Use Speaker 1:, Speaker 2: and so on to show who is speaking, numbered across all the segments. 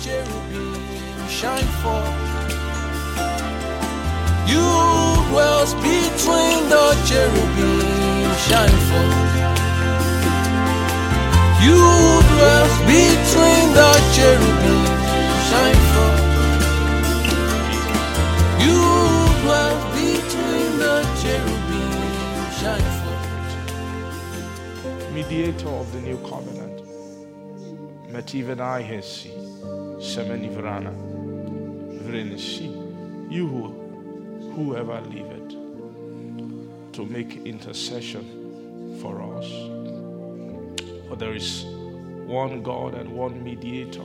Speaker 1: cherubim shine forth. You dwells between the cherubim shine forth. You dwells between the cherubim shine forth. You dwells between the cherubim shine forth.
Speaker 2: mediator of the new covenant. Metivenai hesi, semeni vrana, vrenesi, you who, whoever liveth, to make intercession for us. For there is one God and one mediator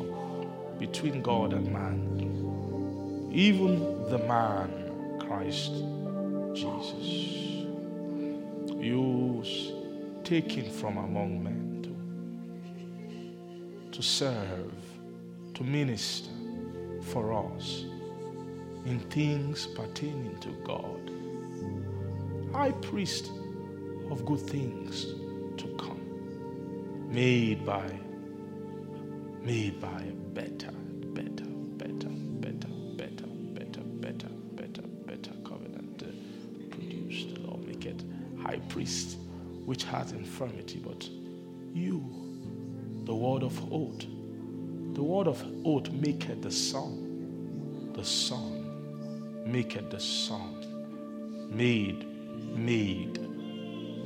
Speaker 2: between God and man, even the man, Christ Jesus. You taken from among men to, serve, to minister for us in things pertaining to God. High priest of good things to come, made by, made by a better, better, better, better, better, better, better, better, better covenant uh, produced. Lord, make it high priest which has infirmity, but you, the word of oath, the word of oath maketh the Son, the Son maketh the Son, made, made,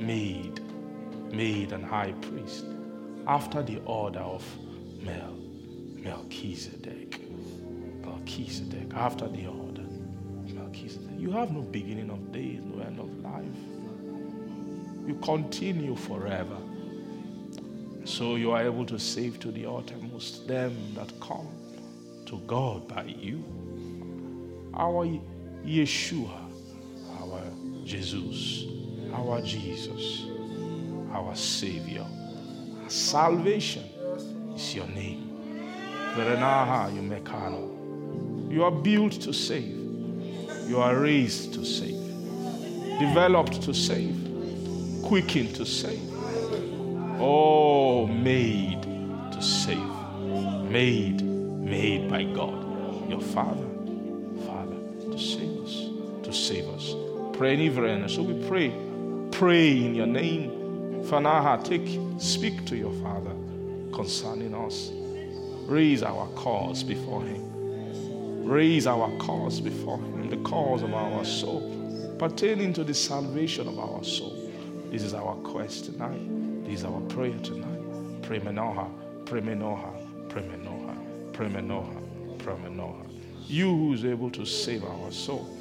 Speaker 2: made, made an high priest after the order of Mel, Melchizedek, Melchizedek, after the order. Melchizedek. You have no beginning of days, no end of life. You continue forever. So you are able to save to the uttermost them that come to God by you. Our Yeshua, our Jesus, our Jesus, our Savior. Our salvation is your name. Verenaha Yumekano. You are built to save. You are raised to save. Developed to save quickened to save. Oh, made to save. Made, made by God, your Father, Father, to save us, to save us. Pray in So we pray, pray in your name. Fanaha, take, speak to your Father concerning us. Raise our cause before Him. Raise our cause before Him, the cause of our soul, pertaining to the salvation of our soul. This is our quest tonight. Is our prayer tonight. Pray menoha, pray menoha, pray menoha, pray menoha, pray menoha. You who is able to save our soul.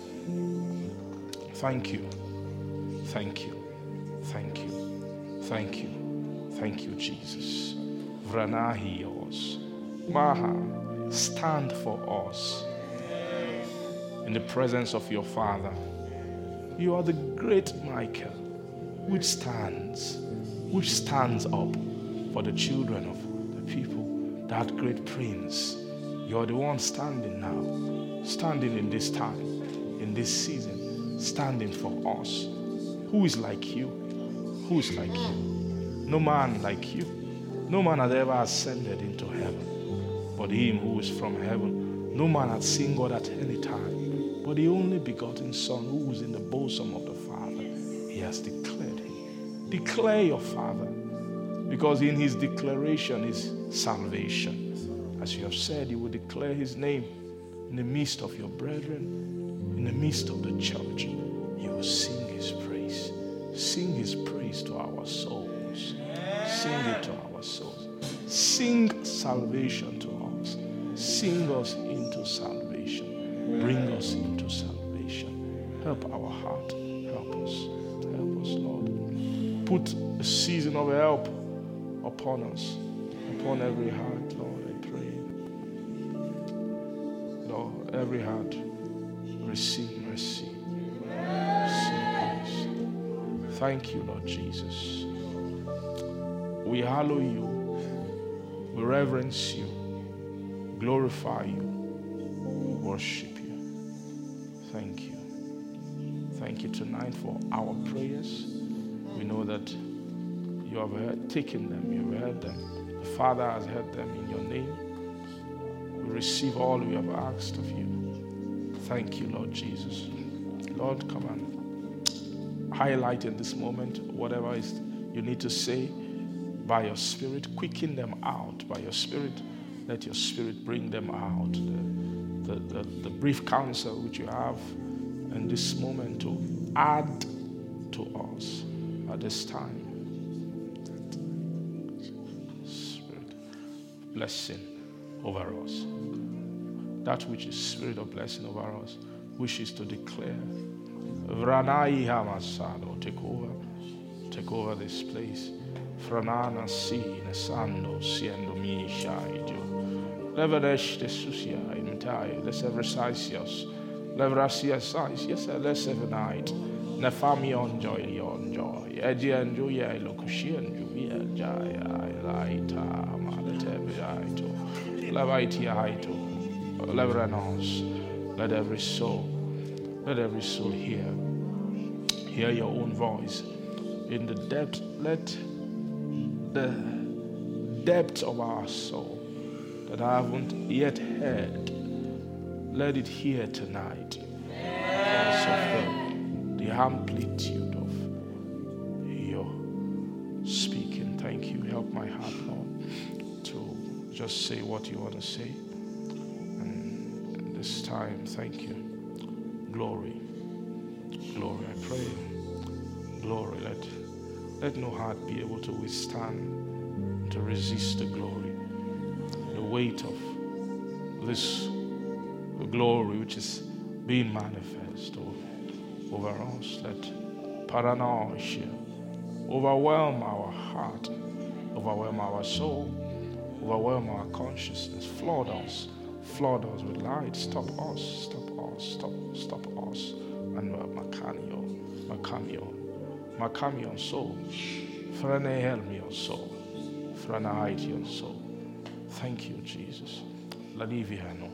Speaker 2: Thank you. Thank you. Thank you. Thank you. Thank you, Jesus. Vranahios. Maha, stand for us in the presence of your Father. You are the great Michael which stands, which stands up for the children of the people, that great prince. You're the one standing now, standing in this time, in this season, standing for us. Who is like you? Who is like you? No man like you. No man has ever ascended into heaven, but him who is from heaven. No man has seen God at any time, but the only begotten Son who is in the bosom of the Father. He has declared. Declare your Father, because in his declaration is salvation. As you have said, you will declare his name in the midst of your brethren, in the midst of the church. You will sing his praise. Sing his praise to our souls. Sing it to our souls. Sing salvation to us. Sing us into salvation. Bring us into salvation. Help our heart. Put a season of help upon us, upon every heart, Lord, I pray. Lord, every heart, receive mercy. Receive. Thank you, Lord Jesus. We hallow you, we reverence you, glorify you, worship you. Thank you. Thank you tonight for our prayers. We know that you have heard, taken them, you have heard them. The Father has heard them in your name. We receive all we have asked of you. Thank you, Lord Jesus. Lord, come and highlight in this moment whatever is you need to say by your spirit. Quicken them out by your spirit. Let your spirit bring them out. The, the, the, the brief counsel which you have in this moment to add to us at this time. Spirit blessing over us. That which is spirit of blessing over us wishes to declare. Vranai Hamasado, take over, take over this place. Franana si nesando siendo mi shaidio. Leveresh de susia imtai, les eversaisios. Levrasia sais, yes, les night. Nefamion joy, yon joy. Edian juya locution juvia jaya, laita, malatebiaito. Levaitia haito. Leveranos. Let every soul, let every soul hear. Hear your own voice. In the depth, let the depth of our soul that I haven't yet heard, let it hear tonight. Amplitude of your speaking. Thank you. Help my heart, Lord, to just say what you want to say. And this time, thank you. Glory. Glory. I pray. Glory. Let let no heart be able to withstand, to resist the glory, the weight of this glory which is being manifest over us. Let paranoia overwhelm our heart, overwhelm our soul, overwhelm our consciousness, flood us, flood us with light. Stop us, stop us, stop, stop us. And Macanio, Macamio, Macamion soul, Frane Helmion soul, Franaitian soul. Thank you, Jesus. Ladiviano,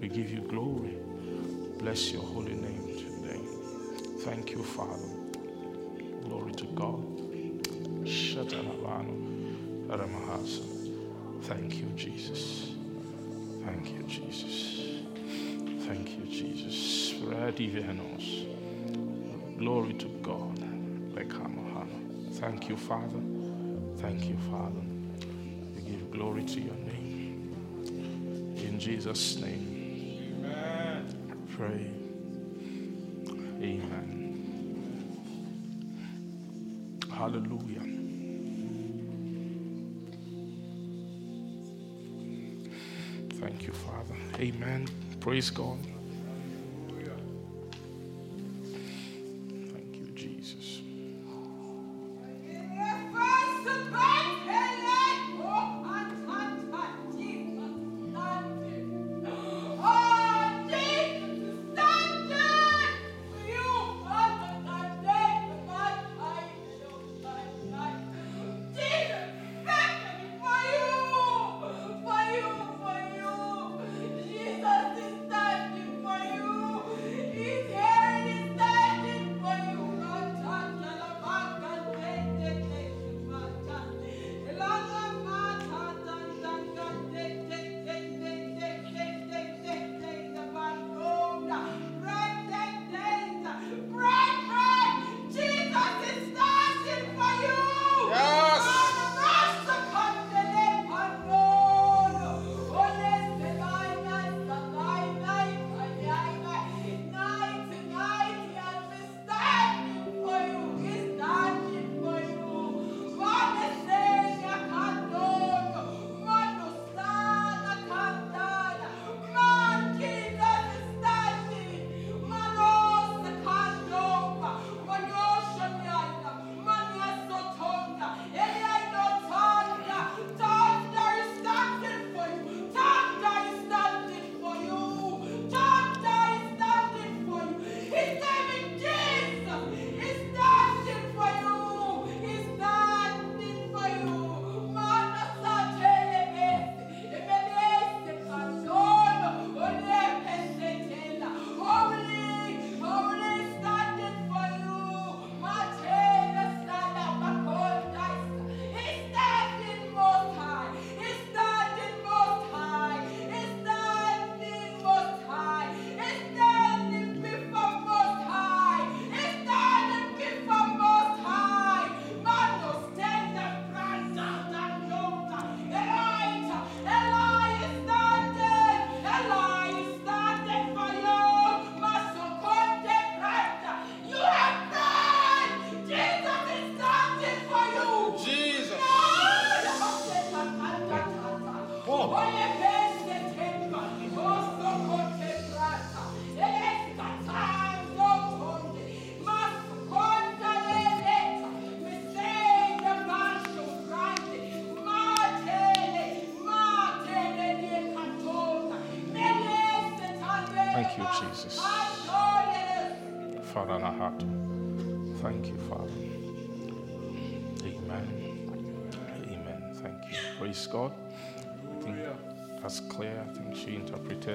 Speaker 2: we give you glory. Bless your holy name. Thank you, Father. Glory to God. Thank you, Jesus. Thank you, Jesus. Thank you, Jesus. Glory to God. Thank you, Father. Thank you, Father. We give glory to your name. In Jesus' name. Amen. Pray. Amen. Hallelujah. Thank you, Father. Amen. Praise God.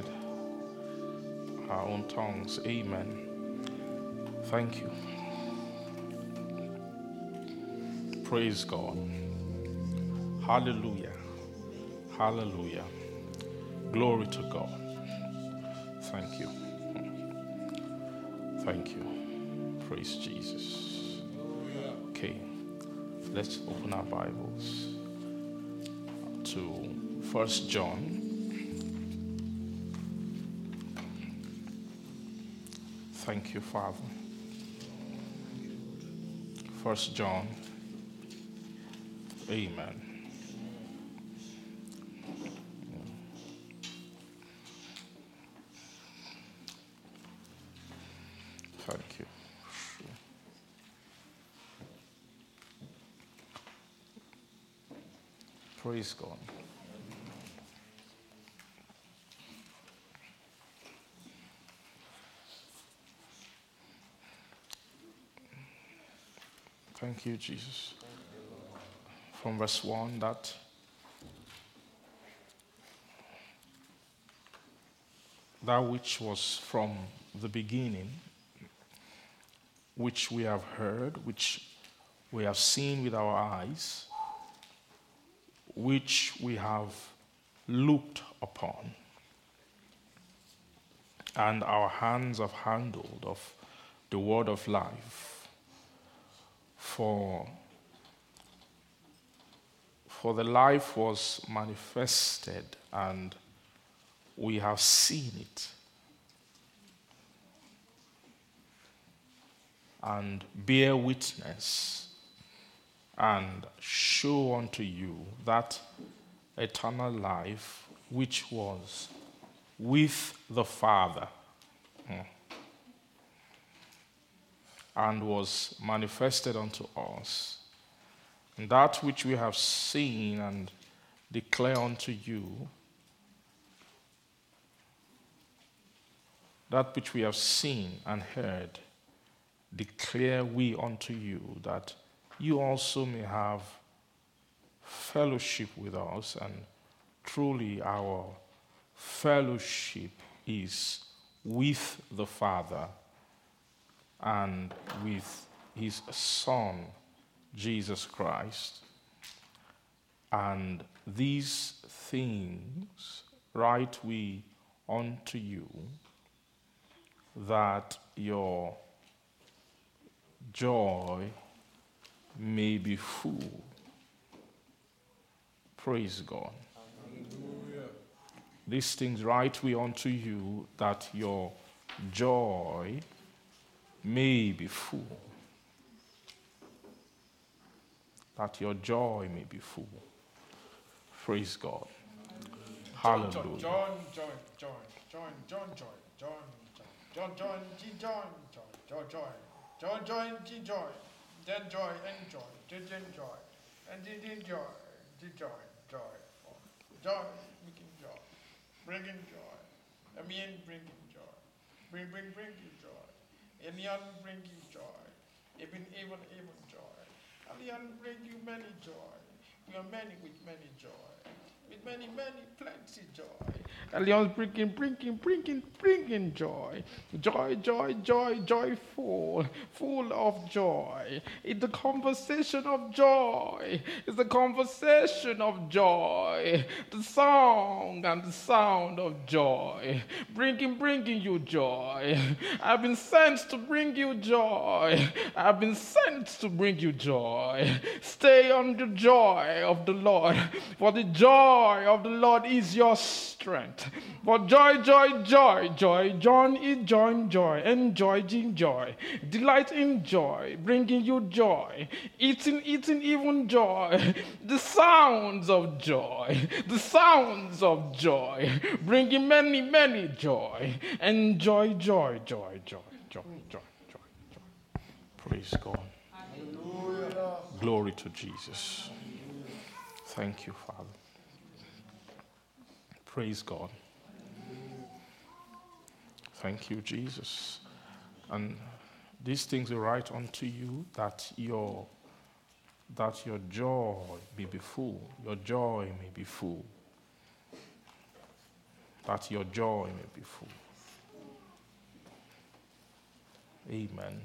Speaker 2: Her own tongues. Amen. Thank you. Praise God. Hallelujah. Hallelujah. Glory to God. Thank you. Thank you. Praise Jesus. Okay, let's open our Bibles to First John. Thank you, Father. First John. Amen. Thank you. Praise God. Thank you, Jesus. From verse 1, that that which was from the beginning, which we have heard, which we have seen with our eyes, which we have looked upon, and our hands have handled of the word of life. For, for the life was manifested, and we have seen it. and bear witness and show unto you that eternal life which was with the Father hmm, and was manifested unto us. And that which we have seen and declare unto you, that which we have seen and heard declare we unto you that you also may have fellowship with us, and truly our fellowship is with the Father and with his Son, Jesus Christ. And these things write we unto you that your joy may be full. Praise God. These things write we unto you that your joy may be full. That your joy may be full. Praise God. Hallelujah.
Speaker 3: John, John, John, John, John, John, John, John, John, John, John, John, John, John, John, joy, joy, then joy, enjoy, did enjoy, and did enjoy, did joy, joy, joy, making joy, bringing joy, I mean bringing joy, bring, bring, bringing joy, Elian bringing joy, even, even, even joy, Elian bring you many joy, we are many with many joy, with many, many, plenty joy. Elian bringing, bringing, bringing, bringing joy. Joy, joy, joy, joyful, full of joy. It's the conversation of joy. It's the conversation of joy. The song and the sound of joy. Bringing, bringing you joy. I've been sent to bring you joy. I've been sent to bring you joy. Stay on the joy of the Lord, for the joy of the Lord is your strength.
Speaker 2: But joy, joy, joy, joy, John is joy, joy, enjoying joy, delight in joy, bringing you joy, eating, eating, even joy, the sounds of joy, the sounds of joy, bringing many, many joy, enjoy joy, joy, joy, joy, joy, joy, joy. Praise God. Glory to Jesus. Thank you, Father. Praise God. Thank you, Jesus. And these things I write unto you that your that your joy may be full. Your joy may be full. That your joy may be full. Amen.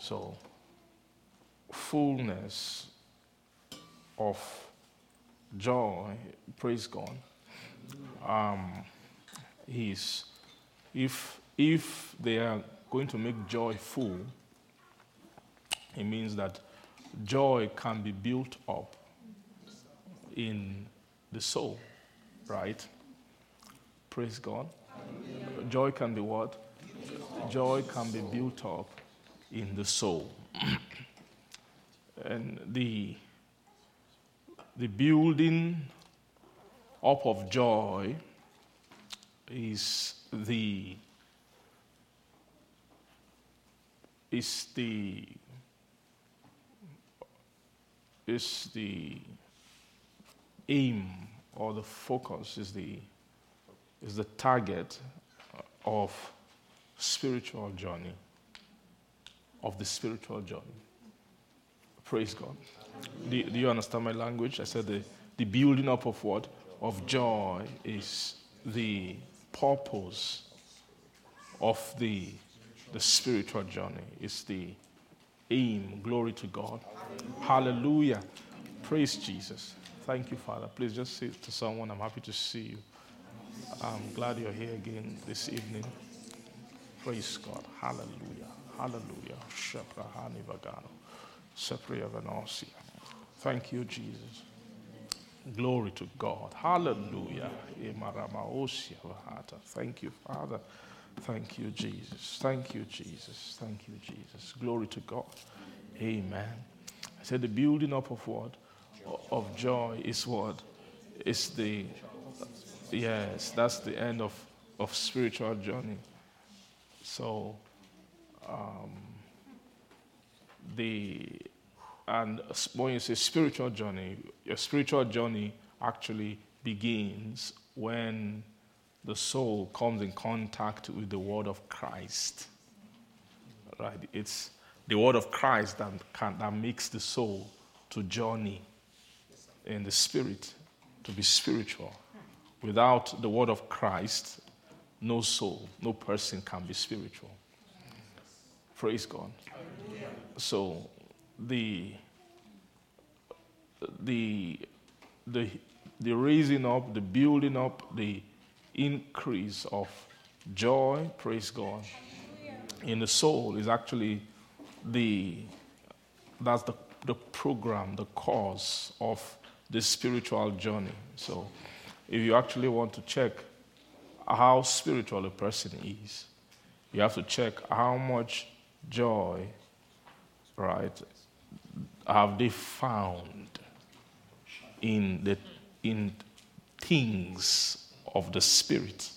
Speaker 2: So, fullness of joy, praise God, um, is if if they are going to make joy full, it means that joy can be built up in the soul, right? Praise God. Joy can be what? Joy can be built up in the soul. and the the building up of joy is the is the is the aim or the focus is the is the target of spiritual journey of the spiritual journey. Praise god. Do, do you understand my language? I said the, the building up of what of joy is the purpose of the, the spiritual journey. It's the aim. Glory to God. Hallelujah. Praise Jesus. Thank you, Father. Please just say to someone, I'm happy to see you. I'm glad you're here again this evening. Praise God. Hallelujah. Hallelujah. Thank you, Jesus. Glory to God. Hallelujah. Thank you, Father. Thank you, Jesus. Thank you, Jesus. Thank you, Jesus. Glory to God. Amen. I said the building up of what? Of joy is what? Is the yes, that's the end of, of spiritual journey. So um, the and when you say spiritual journey, your spiritual journey actually begins when the soul comes in contact with the word of Christ. Right? It's the word of Christ that, can, that makes the soul to journey in the spirit, to be spiritual. Without the word of Christ, no soul, no person can be spiritual. Praise God. So the the the the raising up, the building up, the increase of joy, praise God, in the soul is actually the that's the, the program, the cause of the spiritual journey. So if you actually want to check how spiritual a person is, you have to check how much joy, right, have they found in the in things of the spirit?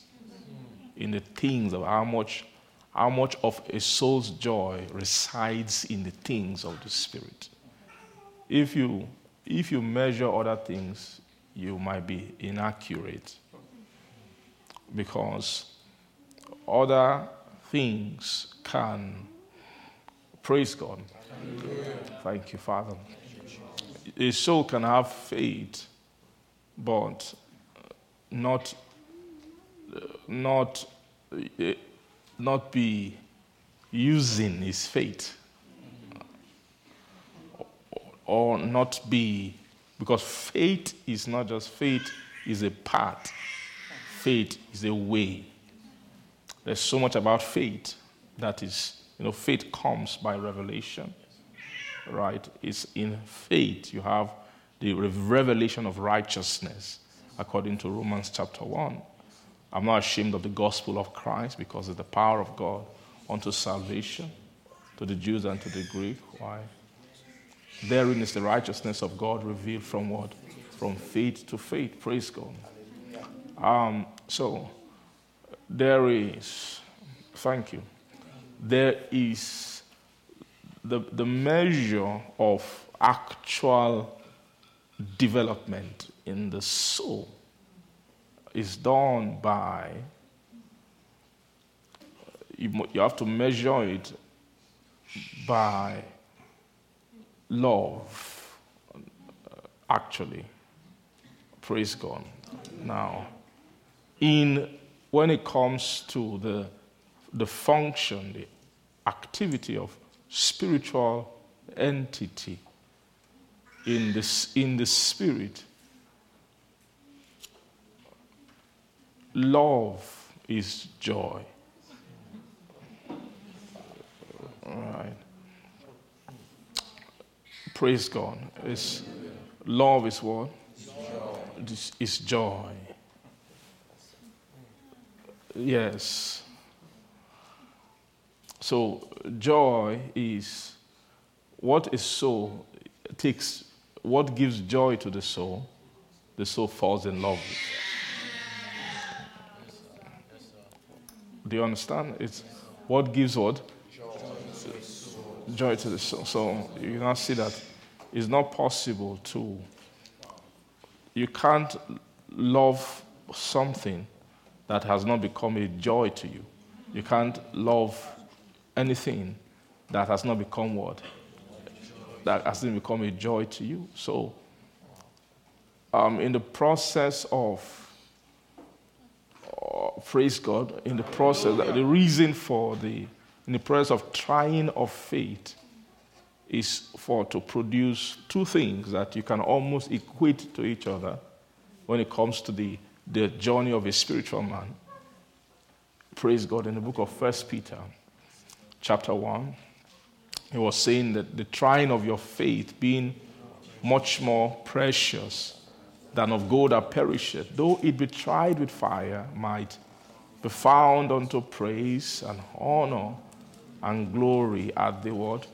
Speaker 2: In the things of how much how much of a soul's joy resides in the things of the spirit? If you if you measure other things you might be inaccurate. Because other things can praise god Thank you, Father. A soul can have faith, but not, not, not be using his faith, or not be, because faith is not just faith is a path. Faith is a way. There's so much about faith that is, you know, faith comes by revelation right? It's in faith you have the revelation of righteousness. according to Romans chapter 1. I'm not ashamed of the gospel of Christ because it's the power of God unto salvation to the Jews and to the Greek. Why? Therein is the righteousness of God revealed from what? From faith to faith. Praise God. Um, so, there is, thank you, there is the, the measure of actual development in the soul is done by, you, you have to measure it by love, actually. Praise God. Now, in when it comes to the, the function, the activity of spiritual entity in the, in the spirit, love is joy. All right. Praise God. It's, love is what? It's, it's joy. Yes. So joy is what is soul takes what gives joy to the soul, the soul falls in love with. Do you understand? It's what gives what? Joy to the soul. So you now see that it's not possible to, you can't love something that has not become a joy to you. You can't love anything that has not become what? That hasn't become a joy to you. So, um, in the process of praise God, in the process, the reason for the, in the process of trying of faith is for to produce two things that you can almost equate to each other when it comes to the, the journey of a spiritual man. Praise God. In the book of First Peter, chapter 1, he was saying that the trying of your faith being much more precious than of gold that perisheth, though it be tried with fire, might be found unto praise and honor and glory at the word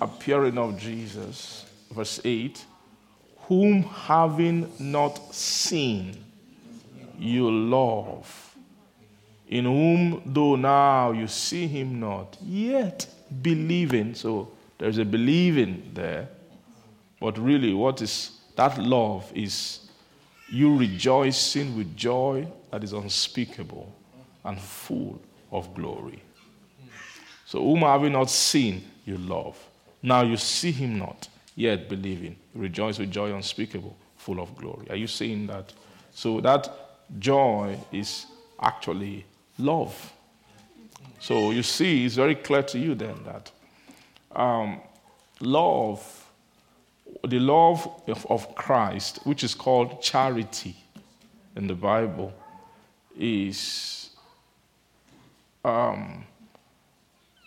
Speaker 2: appearing of Jesus. Verse 8 Whom having not seen, you love, in whom though now you see him not, yet believing. So there's a believing there. But really, what is that love is you rejoicing with joy that is unspeakable and full of glory. So, whom having not seen, you love. Now you see him not, yet believing. Rejoice with joy unspeakable, full of glory. Are you seeing that? So, that joy is actually love. So, you see, it's very clear to you then that um, love, the love of, of Christ, which is called charity in the Bible, is, um,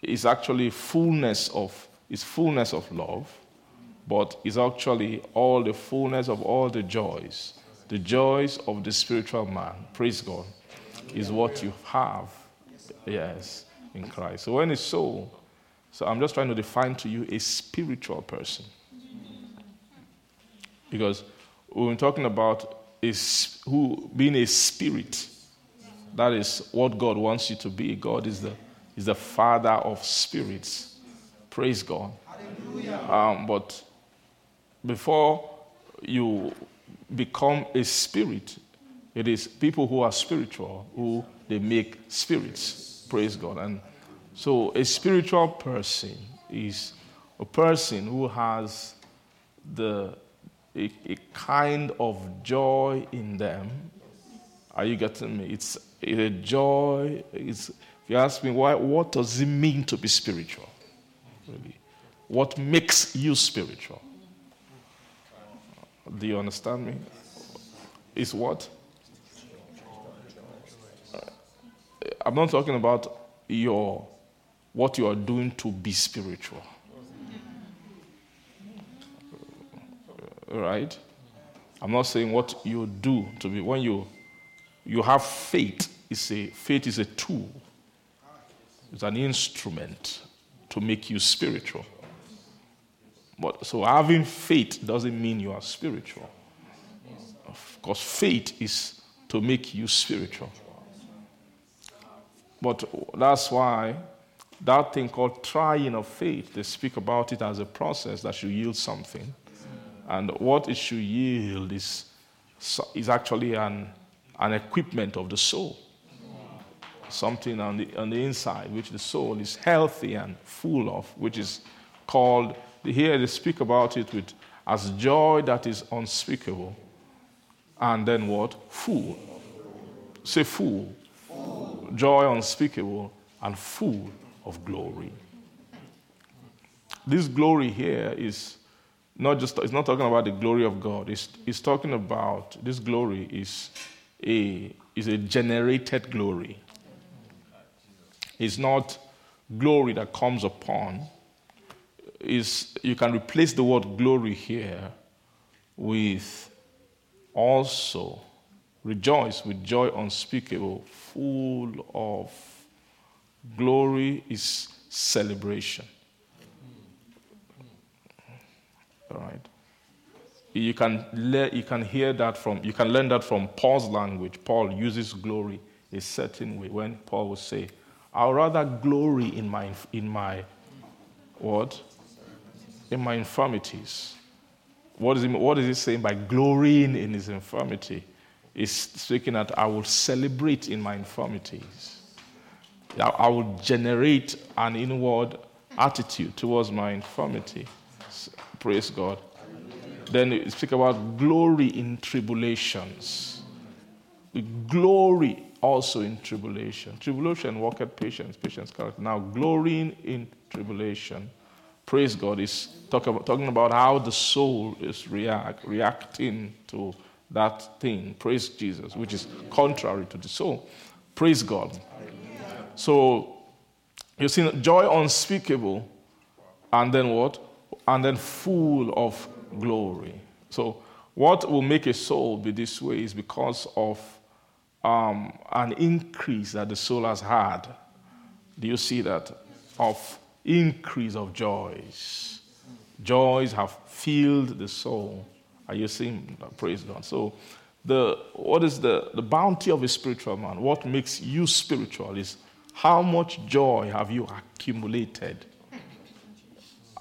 Speaker 2: is actually fullness of is fullness of love, but is actually all the fullness of all the joys. The joys of the spiritual man, praise God, is what you have, yes, in Christ. So when it's so, so I'm just trying to define to you a spiritual person. Because we're talking about is who being a spirit. That is what God wants you to be. God is the, is the Father of spirits. Praise God. Um, but before you become a spirit, it is people who are spiritual who they make spirits. Praise God. And so a spiritual person is a person who has the a, a kind of joy in them. Are you getting me? It's a joy. It's, if you ask me why, what does it mean to be spiritual? Really, what makes you spiritual? Do you understand me? Is what? I'm not talking about your what you are doing to be spiritual. Right? I'm not saying what you do to be when you you have faith. It's a faith is a tool. It's an instrument to make you spiritual. But so having faith doesn't mean you are spiritual. Of course, faith is to make you spiritual. But that's why that thing called trying of faith, they speak about it as a process that should yield something. And what it should yield is, is actually an, an equipment of the soul. Something on the, on the inside, which the soul is healthy and full of, which is called, here they speak about it with as joy that is unspeakable. And then what? Full. Say full. Joy unspeakable and full of glory. This glory here is not just, it's not talking about the glory of God. It's, it's talking about this glory is a, is a generated glory. It's not glory that comes upon. Is you can replace the word glory here with also rejoice with joy unspeakable, full of glory is celebration. All right. You can, le- you can hear that from, you can learn that from Paul's language. Paul uses glory a certain way. When Paul would say, I'll rather glory in my, in my, what? In my infirmities. What is, he, what is he saying by glorying in his infirmity? He's speaking that I will celebrate in my infirmities. I will generate an inward attitude towards my infirmity. Praise God. Then you speak about glory in tribulations. Glory also in tribulation. Tribulation worketh patience, patience character. Now, glorying in tribulation, praise God, is talk about, talking about how the soul is react, reacting to that thing. Praise Jesus, which is contrary to the soul. Praise God. So, you see, joy unspeakable, and then what? and then full of glory. So, what will make a soul be this way is because of um, an increase that the soul has had. Do you see that? Of increase of joys. Joys have filled the soul. Are you seeing? Praise God. So, the, what is the, the bounty of a spiritual man? What makes you spiritual is how much joy have you accumulated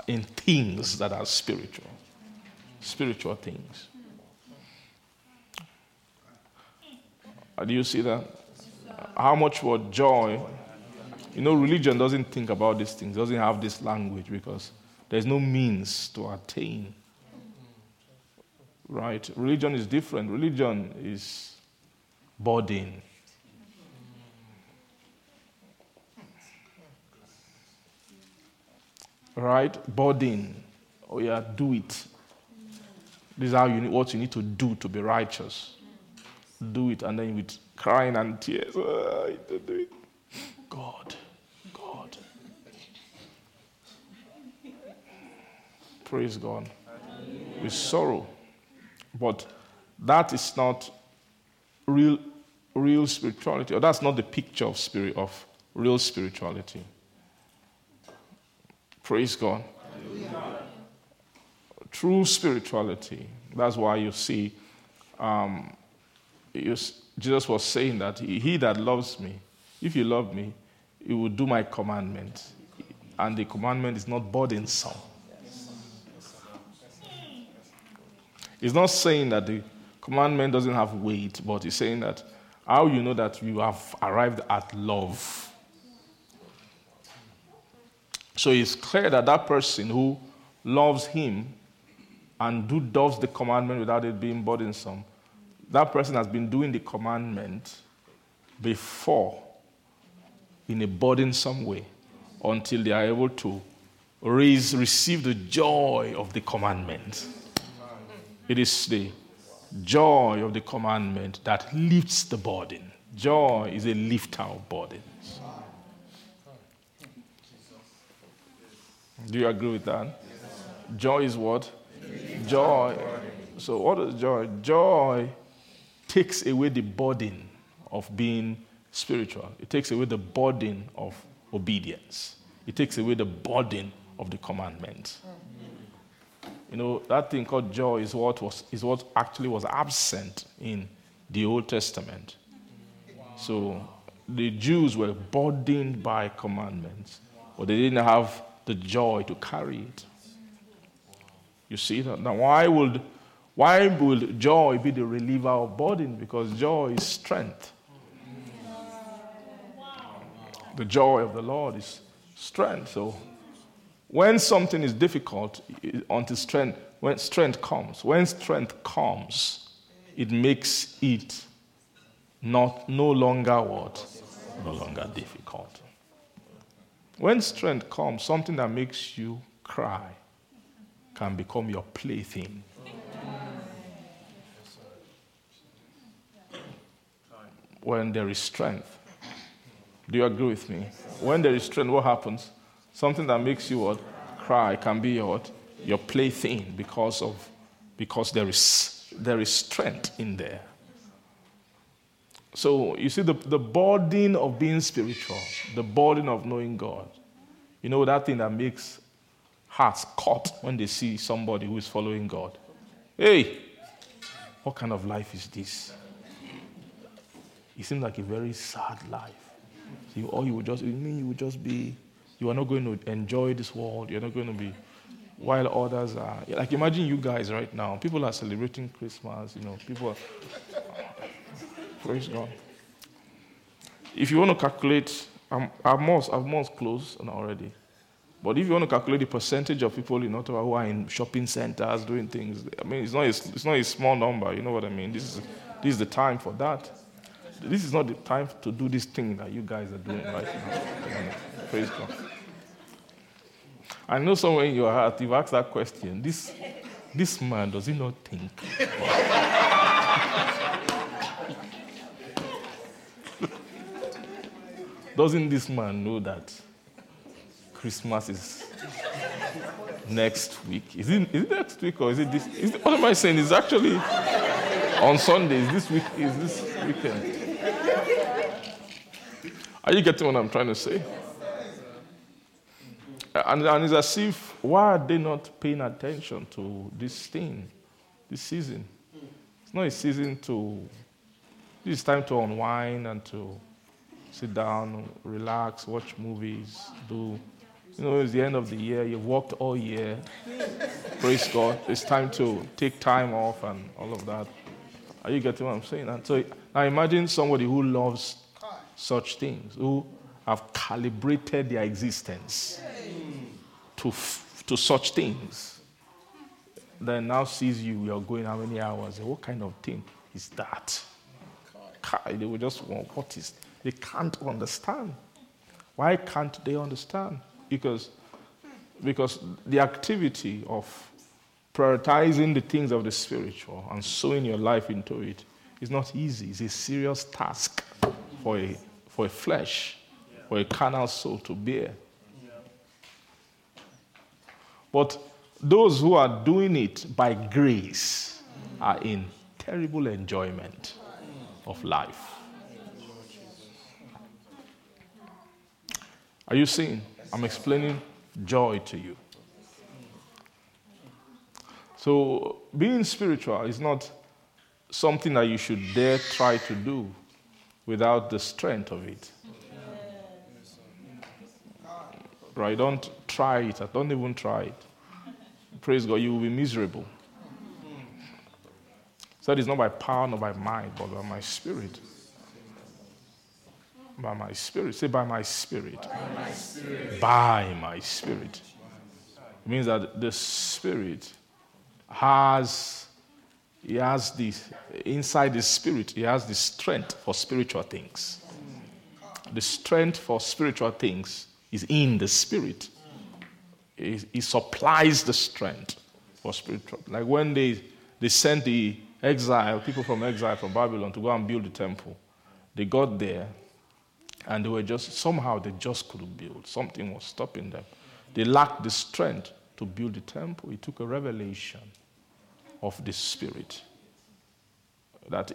Speaker 2: in things that are spiritual. Spiritual things. Do you see that? How much more joy? You know, religion doesn't think about these things, doesn't have this language because there's no means to attain. Right? Religion is different. Religion is burden. right? Burden. Oh, yeah, do it. This is how you need, what you need to do to be righteous. Do it, and then with crying and tears, ah, it. God, God. Praise God. With sorrow. But that is not real, real spirituality, or that's not the picture of spirit of real spirituality. Praise God. Hallelujah. True spirituality. That's why you see, um, you, Jesus was saying that he, he that loves me, if you love me, you will do my commandment. And the commandment is not burdensome. He's not saying that the commandment doesn't have weight, but he's saying that how you know that you have arrived at love so it's clear that that person who loves him and who does the commandment without it being burdensome, that person has been doing the commandment before in a burdensome way until they are able to raise, receive the joy of the commandment. It is the joy of the commandment that lifts the burden. Joy is a lifter of burdens. Do you agree with that? Joy is what? Joy So, what is joy? Joy takes away the burden of being spiritual, it takes away the burden of obedience, it takes away the burden of the commandments. You know, that thing called joy is what, was, is what actually was absent in the Old Testament. So the Jews were burdened by commandments, but they didn't have the joy to carry it. You see that? Now, why would, why would joy be the reliever of burden? Because joy is strength. The joy of the Lord is strength. So when something is difficult, until strength, when strength comes, when strength comes, it makes it not no longer what? No longer difficult. When strength comes, something that makes you cry can become your plaything. When there is strength. Do you agree with me? When there is strength, what happens? Something that makes you what? Cry can be your? Your plaything because of because there is there is strength in there. So you see the, the burden of being spiritual, the burden of knowing God. You know that thing that makes hearts cut when they see somebody who is following God. Hey, what kind of life is this? It seems like a very sad life. Or you would just, you mean you would just be you are not going to enjoy this world. You're not going to be, while others are. Like imagine you guys right now. People are celebrating Christmas. You know, people are. Praise God. If you want to calculate, I'm, I'm most, I'm most close already. But if you want to calculate the percentage of people in Ottawa who are in shopping centers doing things, I mean, it's not a, it's not a small number. You know what I mean? This is, this is the time for that. This is not the time to do this thing that you guys are doing right now. Praise God. I know somewhere in your heart you've asked that question. This, this man, does he not think? Doesn't this man know that Christmas is next week? Is it, is it next week or is it this? Is it, what am I saying? It's actually on Sunday. Is this week? Is this weekend? Are you getting what I'm trying to say? Uh, and, and it's as if, why are they not paying attention to this thing, this season? It's not a season to, this is time to unwind and to sit down, relax, watch movies, do, you know, it's the end of the year, you've worked all year. Praise God. It's time to take time off and all of that. Are you getting what I'm saying? And so now imagine somebody who loves such things, who have calibrated their existence to, to such things, then now sees you, you're going how many hours? What kind of thing is that? They will just want, what is, they can't understand. Why can't they understand? Because, because the activity of prioritizing the things of the spiritual and sowing your life into it is not easy. It's a serious task for a, for a flesh, for a carnal soul to bear. But those who are doing it by grace are in terrible enjoyment of life. Are you seeing? I'm explaining joy to you. So, being spiritual is not something that you should dare try to do without the strength of it. Right? Don't try it. Don't even try it. Praise God, you will be miserable. So it's not by power, not by might, but by my spirit. By my spirit. Say, by my spirit. By my spirit. By my spirit. It means that the spirit has, he has this, inside the spirit, he has the strength for spiritual things. The strength for spiritual things is in the spirit. He, he supplies the strength for spiritual. Like when they, they sent the exile, people from exile from Babylon to go and build the temple, they got there and they were just, somehow they just couldn't build. Something was stopping them. They lacked the strength to build the temple. It took a revelation of the Spirit. That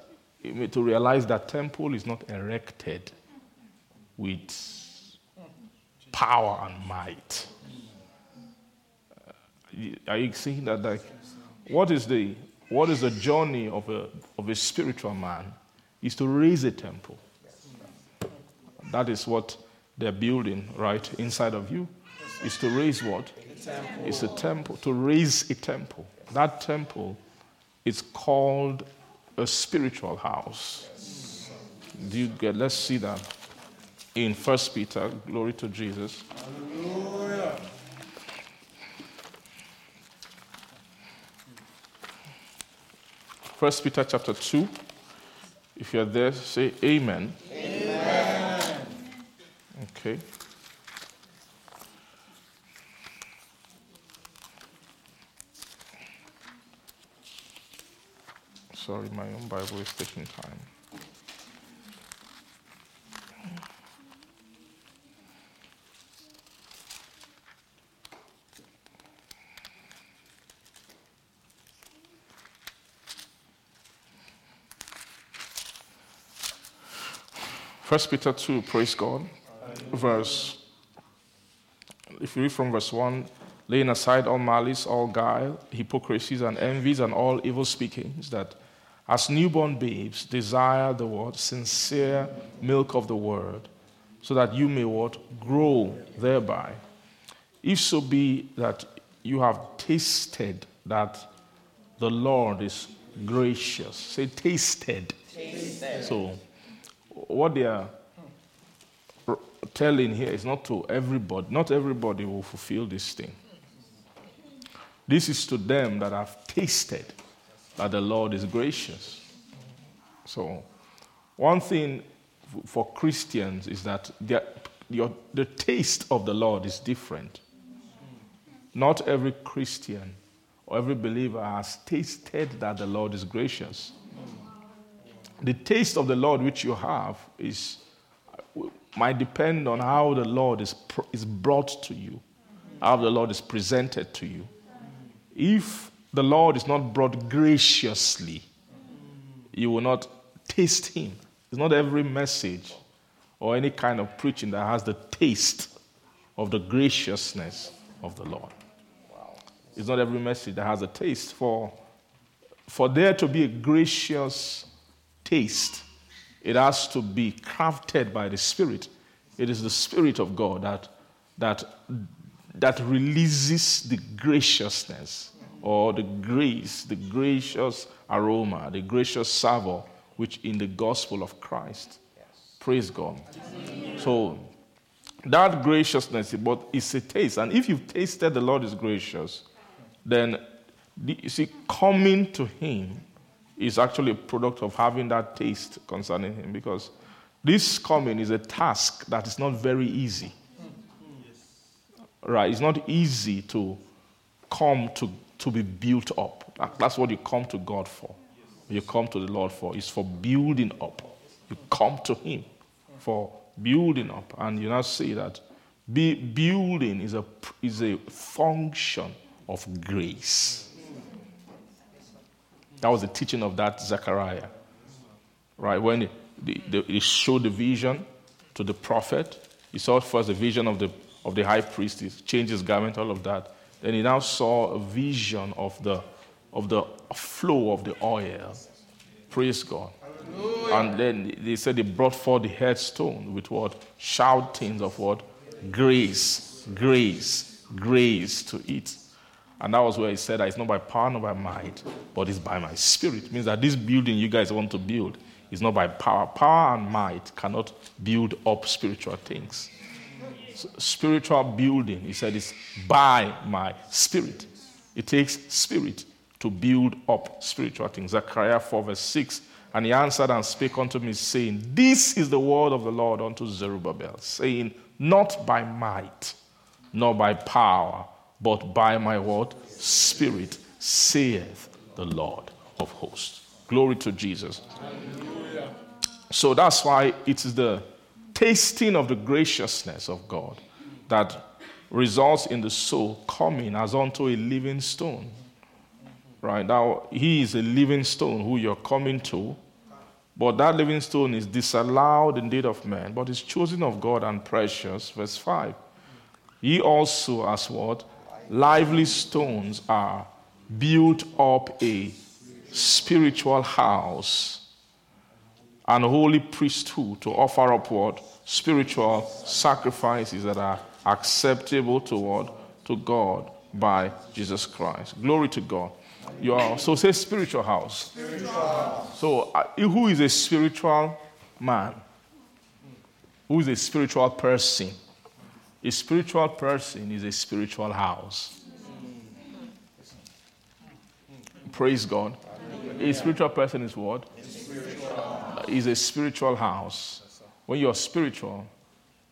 Speaker 2: to realize that temple is not erected with power and might. Uh, are you seeing that? Like, what is the what is the journey of a of a spiritual man? Is to raise a temple. That is what they're building right inside of you. Is to raise what? It's a temple. To raise a temple. That temple is called a spiritual house. Do you get? Let's see that in First Peter. Glory to Jesus. Hallelujah. First Peter chapter 2. If you're there, say amen. Amen. Okay. Sorry, my own Bible is taking time. First Peter 2, praise God. Verse, if you read from verse 1, laying aside all malice, all guile, hypocrisies, and envies, and all evil speakings, that as newborn babes desire the word, sincere milk of the word, so that you may what? Grow thereby. If so be that you have tasted that the Lord is gracious. Say tasted. tasted. So what they are telling here is not to everybody. Not everybody will fulfill this thing. This is to them that have tasted that the Lord is gracious. So, one thing for Christians is that your, the taste of the Lord is different. Not every Christian or every believer has tasted that the Lord is gracious. The taste of the Lord which you have is might depend on how the Lord is, is brought to you, how the Lord is presented to you. If the Lord is not brought graciously, you will not taste Him. It's not every message or any kind of preaching that has the taste of the graciousness of the Lord. It's not every message that has a taste. For, for there to be a gracious taste, it has to be crafted by the Spirit. It is the Spirit of God that, that, that releases the graciousness or the grace, the gracious aroma, the gracious savor, which in the gospel of Christ. Praise God. So that graciousness, but it's a taste. And if you've tasted the Lord is gracious, then you see, coming to Him is actually a product of having that taste concerning Him because this coming is a task that is not very easy. Right? It's not easy to come to to be built up. That's what you come to God for. You come to the Lord for. It's for building up. You come to Him for building up. And you now see that building is a, is a function of grace. That was the teaching of that Zechariah. Right? When he showed the vision to the prophet, he saw first the vision of the, of the high priest, he changed his garment, all of that. Then he now saw a vision of the, of the flow of the oil. Praise God. Hallelujah. And then they said they brought forth the headstone with what? Shoutings of what? Grace, grace, grace to it. And that was where he said that it's not by power, nor by might, but it's by my spirit. It means that this building you guys want to build is not by power. Power and might cannot build up spiritual things spiritual building. He said it's by my spirit. It takes spirit to build up spiritual things. Zechariah 4, verse 6. And he answered and spake unto me, saying, This is the word of the Lord unto Zerubbabel, saying, Not by might, nor by power, but by my word, spirit, saith the Lord of hosts. Glory to Jesus. So that's why it is the tasting of the graciousness of God that results in the soul coming as unto a living stone. Right now, he is a living stone who you're coming to, but that living stone is disallowed indeed of men, but is chosen of God and precious. Verse 5. He also, as what? Lively stones are built up a spiritual house and holy priesthood to offer up what? Spiritual sacrifices that are acceptable to what? To God by Jesus Christ. Glory to God. You are, so say spiritual house.
Speaker 3: Spiritual.
Speaker 2: So uh, who is a spiritual man? Who is a spiritual person? A spiritual person is a spiritual house. Praise God. A spiritual person is what? Is a spiritual house. When you're spiritual,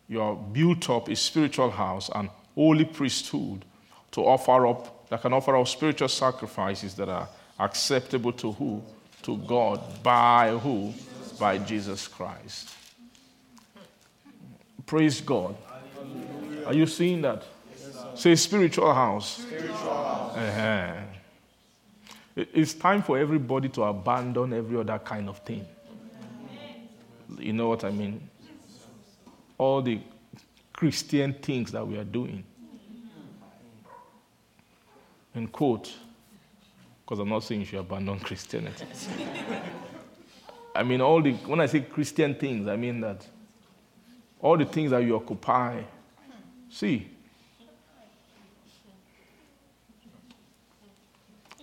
Speaker 2: you are built up a spiritual house and holy priesthood to offer up, that can offer up spiritual sacrifices that are acceptable to who? To God. By who? By Jesus Christ. Praise God. Are you seeing that? Say spiritual house. Uh-huh. It's time for everybody to abandon every other kind of thing. You know what I mean? All the Christian things that we are doing. In quote, because I'm not saying you should abandon Christianity. I mean, all the, when I say Christian things, I mean that all the things that you occupy. See,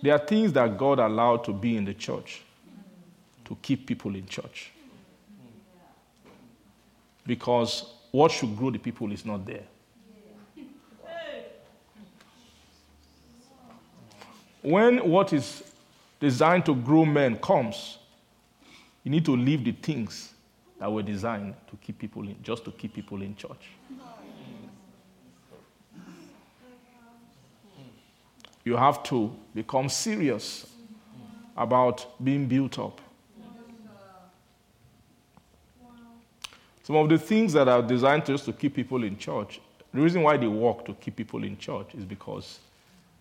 Speaker 2: There are things that God allowed to be in the church to keep people in church. Because what should grow the people is not there. When what is designed to grow men comes, you need to leave the things that were designed to keep people in, just to keep people in church. You have to become serious about being built up. Some of the things that are designed just to keep people in church, the reason why they work to keep people in church is because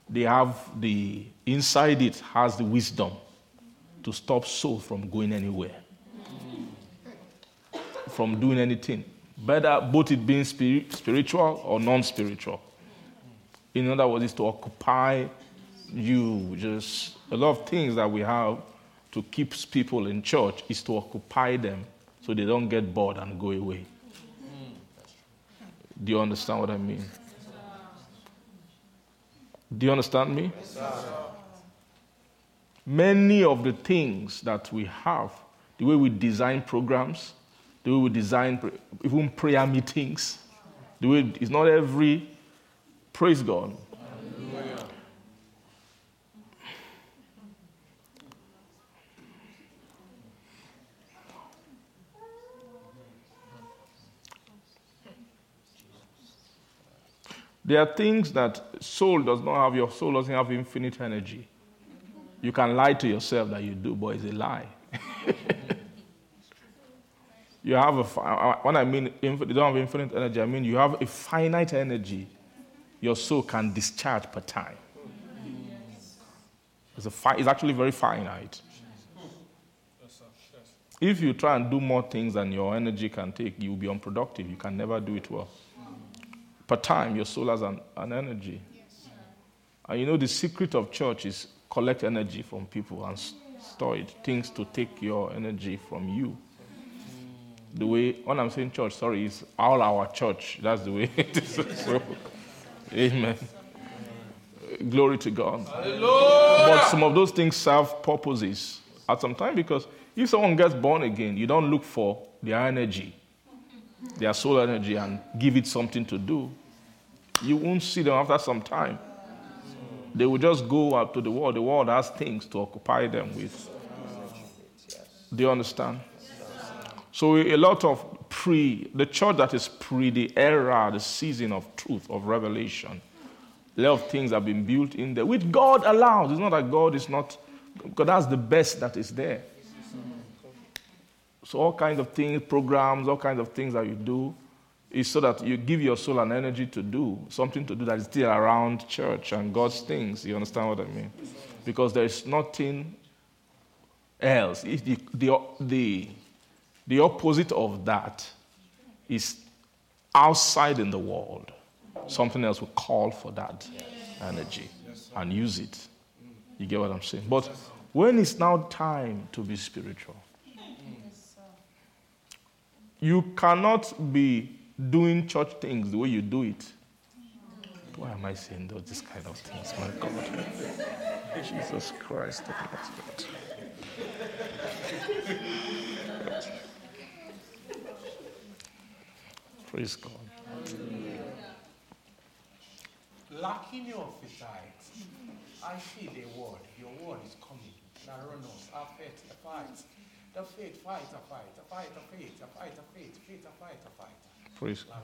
Speaker 2: they have the, inside it has the wisdom to stop soul from going anywhere, from doing anything. Better both it being spirit, spiritual or non spiritual. In other words, is to occupy you. Just a lot of things that we have to keep people in church is to occupy them so they don't get bored and go away. Do you understand what I mean? Do you understand me? Many of the things that we have, the way we design programs, the way we design even prayer meetings, the way it's not every Praise God. There are things that soul does not have, your soul doesn't have infinite energy. You can lie to yourself that you do, but it's a lie. you have a, when I mean infinite, you don't have infinite energy, I mean you have a finite energy your soul can discharge per time. It's, a fi- it's actually very finite. If you try and do more things than your energy can take, you will be unproductive. You can never do it well. Per time, your soul has an, an energy. And you know, the secret of church is collect energy from people and store it, things to take your energy from you. The way, when I'm saying church, sorry, is all our church. That's the way it is. So, amen. Glory to God. But some of those things serve purposes at some time because if someone gets born again, you don't look for their energy, their soul energy, and give it something to do. You won't see them after some time. They will just go out to the world. The world has things to occupy them with. Do you understand? So a lot of pre, the church that is pre the era, the season of truth, of revelation, a lot of things have been built in there, which God allows. It's not that God is not, because that's the best that is there. So all kinds of things, programs, all kinds of things that you do, is so that you give your soul an energy to do, something to do that is still around church and God's things. You understand what I mean? because there is nothing else. The, the, the, the opposite of that is outside in the world. Something else will call for that energy and use it. You get what I'm saying? But when it's now time to be spiritual, you cannot be doing church things the way you do it. Why am I saying those this kind of things? My God. Jesus Christ of Nazareth. Praise God.
Speaker 4: Lacking your appetite, I word. Your word is coming. Our faith, the fight. The faith, fight, a fight, a fight, a faith, a fight, a faith, faith, a fight, a fight.
Speaker 2: Praise God.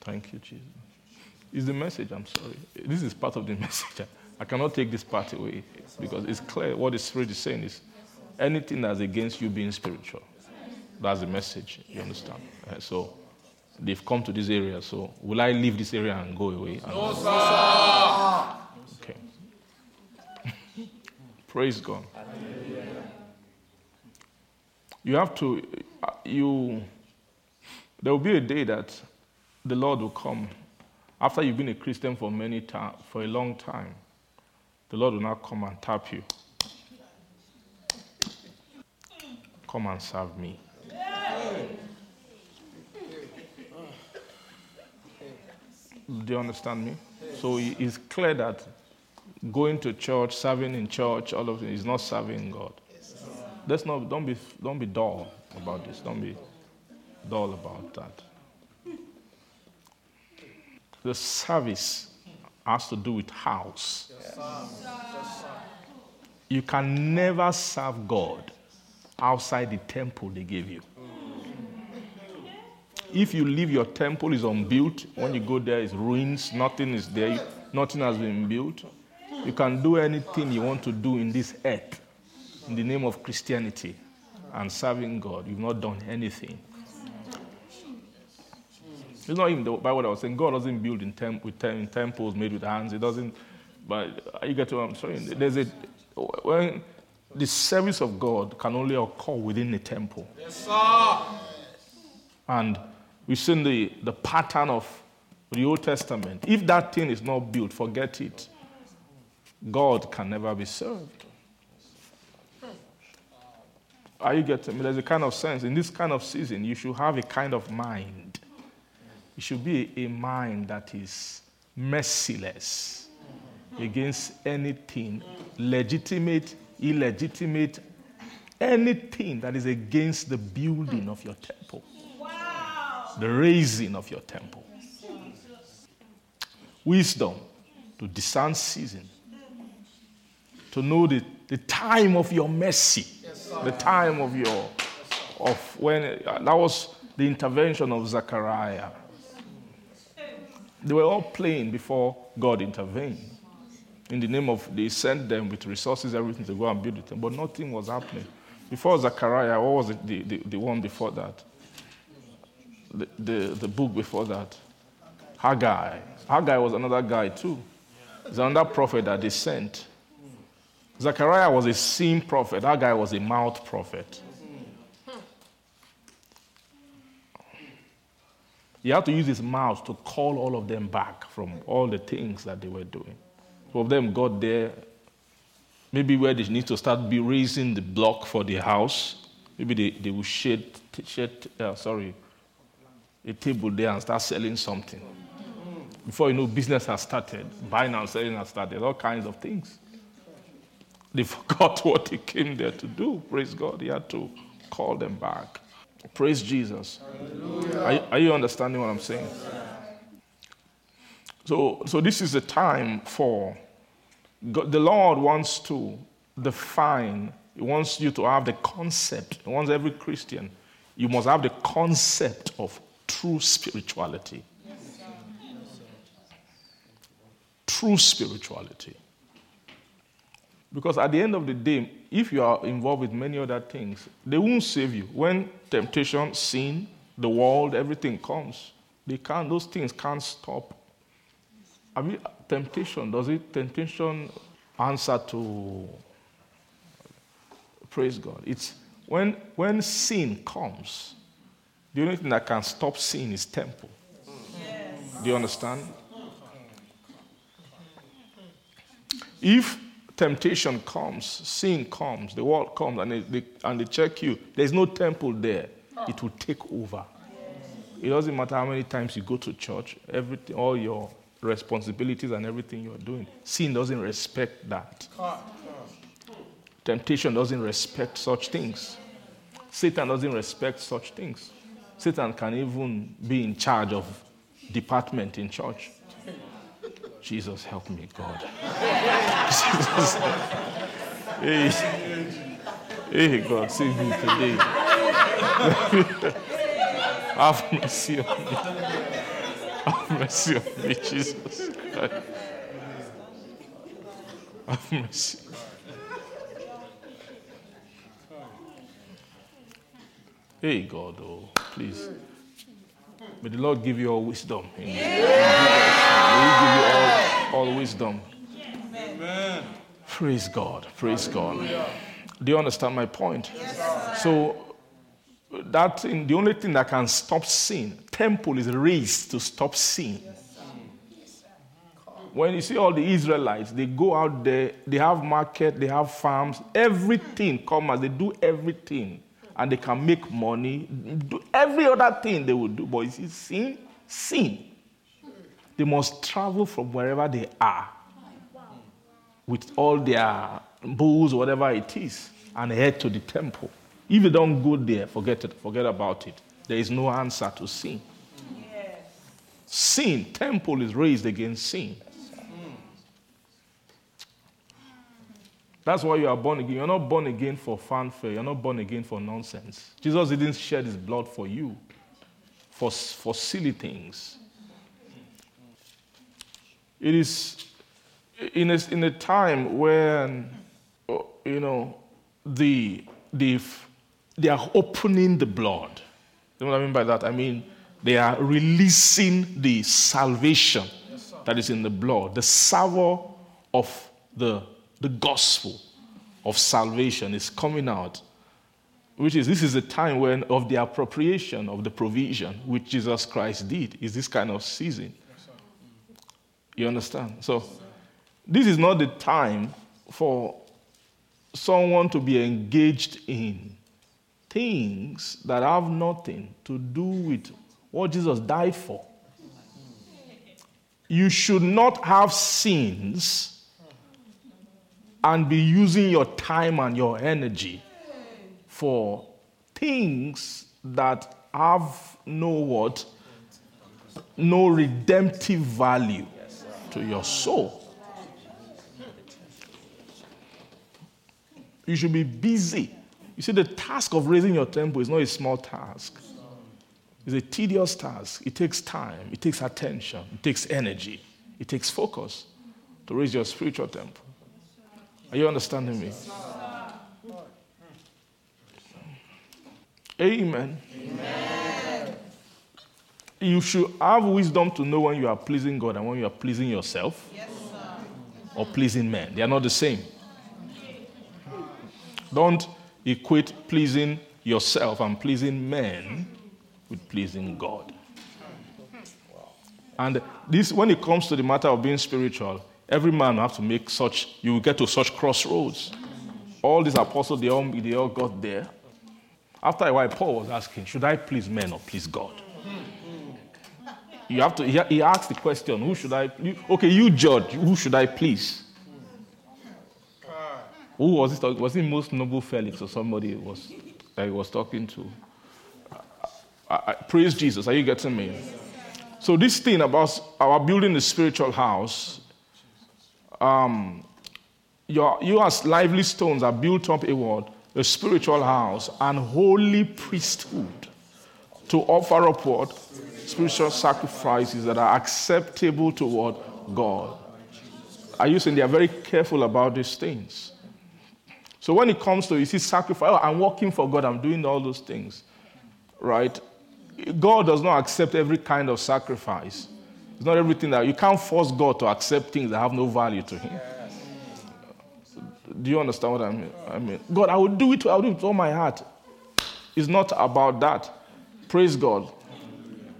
Speaker 2: Thank you, Jesus. It's the message, I'm sorry. This is part of the message. I cannot take this part away because it's clear what the Spirit is saying is anything that's against you being spiritual. That's the message, you understand? Uh, so they've come to this area, so will I leave this area and go away? No, sir. Okay. Praise God. You have to, uh, you, there will be a day that the Lord will come after you've been a Christian for many time, for a long time. The Lord will now come and tap you. Come and serve me. Do you understand me? So it's clear that going to church, serving in church, all of it is not serving God. Let's not, don't, be, don't be dull about this. Don't be dull about that. The service has to do with house. You can never serve God outside the temple they gave you. If you leave your temple is unbuilt, when you go there it's ruins, nothing is there, nothing has been built. You can do anything you want to do in this earth in the name of Christianity and serving God. You've not done anything. It's not even the Bible I was saying God doesn't build in, temp- with tem- temples made with hands. It doesn't. But you get what I'm saying. There's a when the service of God can only occur within the temple.
Speaker 4: Yes, sir.
Speaker 2: And we've seen the, the pattern of the Old Testament. If that thing is not built, forget it. God can never be served. Are you getting me? There's a kind of sense. In this kind of season, you should have a kind of mind. It should be a mind that is merciless against anything, legitimate, illegitimate, anything that is against the building of your temple, the raising of your temple. Wisdom to discern season, to know the, the time of your mercy, the time of your, of when, uh, that was the intervention of Zechariah. They were all playing before God intervened. In the name of, they sent them with resources, everything to go and build it, but nothing was happening. Before Zechariah, what was it, the, the, the one before that? The, the, book before that? Haggai. Haggai was another guy too. It's another prophet that they sent. Zechariah was a seeing prophet. Haggai was a mouth prophet. He had to use his mouth to call all of them back from all the things that they were doing. Some of them got there, maybe where they need to start be raising the block for the house. Maybe they, they will shed, shed uh, sorry, a table there and start selling something. Before you know, business has started, buying and selling has started, all kinds of things. They forgot what he came there to do. Praise God. He had to call them back. Praise Jesus. Are you, are you understanding what I'm saying? So, so this is the time for God, the Lord wants to define, He wants you to have the concept. He wants every Christian, you must have the concept of true spirituality. True spirituality. Because at the end of the day, if you are involved with many other things, they won't save you. When temptation, sin, the world, everything comes, they can't, those things can't stop. I mean, temptation, does it, temptation, answer to praise God. It's when when sin comes, the only thing that can stop sin is temple. Do you understand? If temptation comes, sin comes, the world comes, and they, they, and they check you, there's no temple there, it will take over. It doesn't matter how many times you go to church, everything, all your responsibilities and everything you're doing, sin doesn't respect that. Temptation doesn't respect such things. Satan doesn't respect such things. Satan can even be in charge of department in church. Jesus help me, God. Hey, hey, God, save me today. Have mercy on me. Have mercy on me, Jesus. Have mercy. Hey, God, oh, please. May the Lord give you all wisdom. In May He give you all, all wisdom. Amen. Praise God. Praise God. Do you understand my point? so that thing, the only thing that can stop sin, temple is raised to stop sin. When you see all the Israelites, they go out there, they have market, they have farms, everything as they do everything and they can make money, do every other thing they would do. But you see, sin, sin. They must travel from wherever they are with all their bulls, whatever it is, and head to the temple. If you don't go there, forget it, forget about it. There is no answer to sin. Yes. Sin, temple is raised against sin. That's why you are born again. You're not born again for fanfare. You're not born again for nonsense. Jesus didn't shed his blood for you, for, for silly things. It is in a, in a time when, you know, the, the, they are opening the blood. You know what I mean by that? I mean, they are releasing the salvation that is in the blood, the savor of the the gospel of salvation is coming out, which is this is a time when of the appropriation of the provision which Jesus Christ did, is this kind of season. You understand? So this is not the time for someone to be engaged in things that have nothing to do with what Jesus died for. You should not have sins and be using your time and your energy for things that have no what? No redemptive value to your soul. You should be busy. You see, the task of raising your temple is not a small task. It's a tedious task. It takes time, it takes attention, it takes energy, it takes focus to raise your spiritual temple. Are you understanding me? Amen. Amen. You should have wisdom to know when you are pleasing God and when you are pleasing yourself yes, or pleasing men. They are not the same. Don't equate pleasing yourself and pleasing men with pleasing God. And this, when it comes to the matter of being spiritual, Every man have to make such, you will get to such crossroads. All these apostles, they all, they all got there. After a while, Paul was asking, should I please men or please God? You have to, he asked the question, who should I, okay, you judge, who should I please? Who was it? Was it most noble Felix or somebody was, that he was talking to? I, I, praise Jesus. Are you getting me? So this thing about our building the spiritual house um, your, you as lively stones are built up a word, a spiritual house, and holy priesthood to offer up what? Spiritual sacrifices that are acceptable toward? God. Are you saying they are very careful about these things? So when it comes to, you see, sacrifice, oh, I'm working for God, I'm doing all those things, right? God does not accept every kind of sacrifice. It's not everything that you can't force God to accept things that have no value to Him. Do you understand what I mean? I mean, God, I will do it. I will do it with all my heart. It's not about that. Praise God.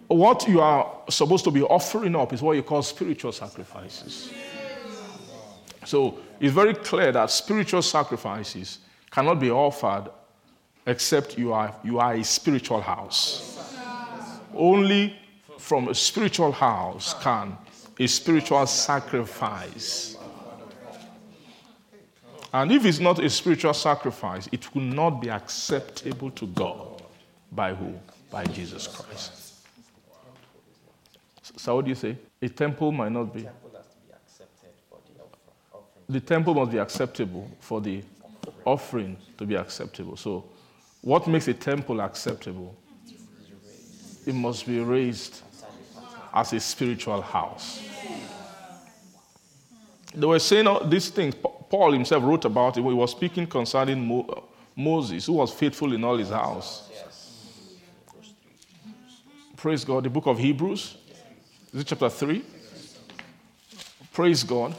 Speaker 2: What you are supposed to be offering up is what you call spiritual sacrifices. So it's very clear that spiritual sacrifices cannot be offered except you are, you are a spiritual house. Only from a spiritual house can a spiritual sacrifice. And if it's not a spiritual sacrifice, it will not be acceptable to God. By who? By Jesus Christ. So, what do you say? A temple might not be. The temple must be acceptable for the offering to be acceptable. So, what makes a temple acceptable? It must be raised as a spiritual house. They were saying all these things. Paul himself wrote about it he was speaking concerning Mo- uh, Moses, who was faithful in all his house. Praise God. The book of Hebrews, is it chapter 3? Praise God.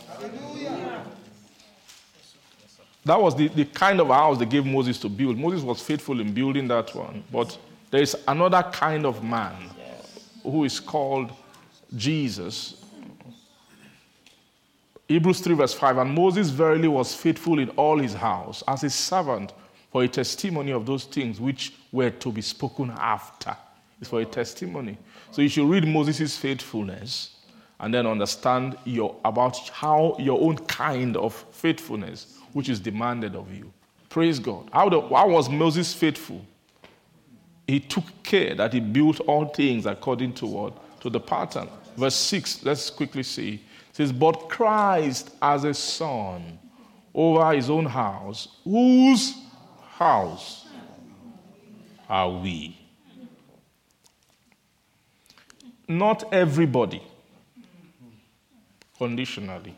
Speaker 2: That was the, the kind of house they gave Moses to build. Moses was faithful in building that one. But there is another kind of man who is called Jesus. Hebrews 3, verse 5 And Moses verily was faithful in all his house as a servant for a testimony of those things which were to be spoken after. It's for a testimony. So you should read Moses' faithfulness and then understand your, about how your own kind of faithfulness, which is demanded of you. Praise God. How, how was Moses faithful? He took care that he built all things according to what? To the pattern. Verse 6, let's quickly see. It says, But Christ as a son over his own house, whose house are we? Not everybody, conditionally.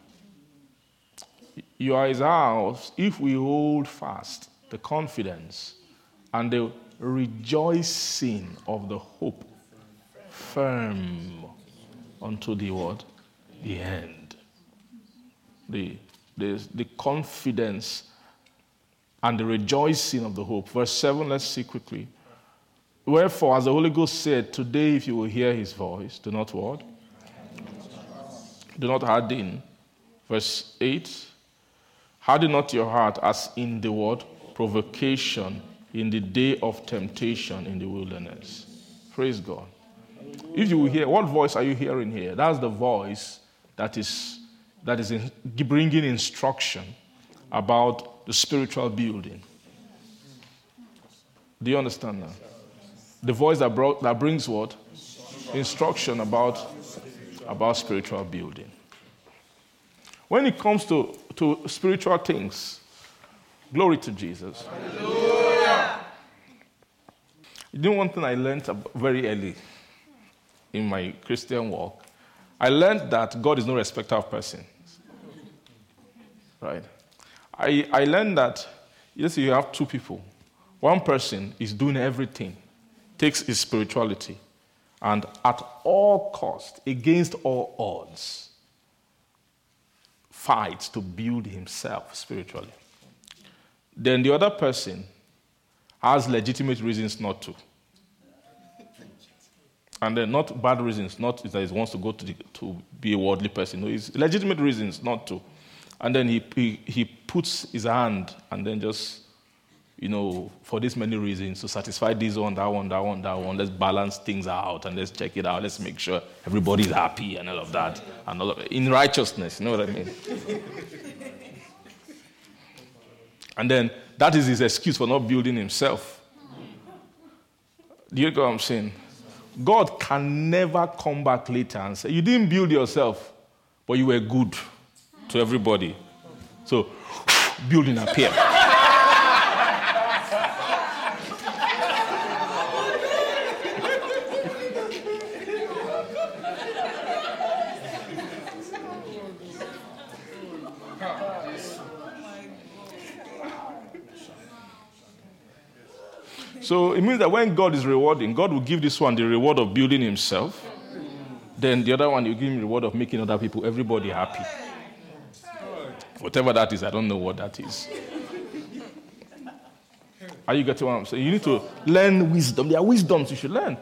Speaker 2: You are his house if we hold fast the confidence and the rejoicing of the hope firm unto the what? The end. The, the, the confidence and the rejoicing of the hope. Verse 7, let's see quickly. Wherefore, as the Holy Ghost said, today if you will hear his voice, do not what? Do not harden. Verse 8, harden not your heart as in the word provocation in the day of temptation in the wilderness. Praise God. If you hear, what voice are you hearing here? That's the voice that is, that is in, bringing instruction about the spiritual building. Do you understand now? The voice that, brought, that brings what? Instruction about, about spiritual building. When it comes to, to spiritual things, glory to Jesus. You know one thing I learned very early in my Christian walk? I learned that God is no respecter of persons. Right? I, I learned that, yes, you have two people. One person is doing everything, takes his spirituality, and at all cost, against all odds, fights to build himself spiritually. Then the other person has legitimate reasons not to. And then not bad reasons, not that he wants to go to, the, to be a worldly person. No, it's legitimate reasons not to. And then he, he, he puts his hand and then just, you know, for this many reasons, to satisfy this one, that one, that one, that one, let's balance things out and let's check it out. Let's make sure everybody's happy and all of that. And all of, in righteousness, you know what I mean? and then that is his excuse for not building himself. Do you get what I'm saying? God can never come back later and say, You didn't build yourself, but you were good to everybody. So, building appear. So it means that when God is rewarding, God will give this one the reward of building himself. Then the other one, you give him the reward of making other people, everybody happy. Whatever that is, I don't know what that is. Are you getting what I'm saying? You need to learn wisdom. There are wisdoms you should learn.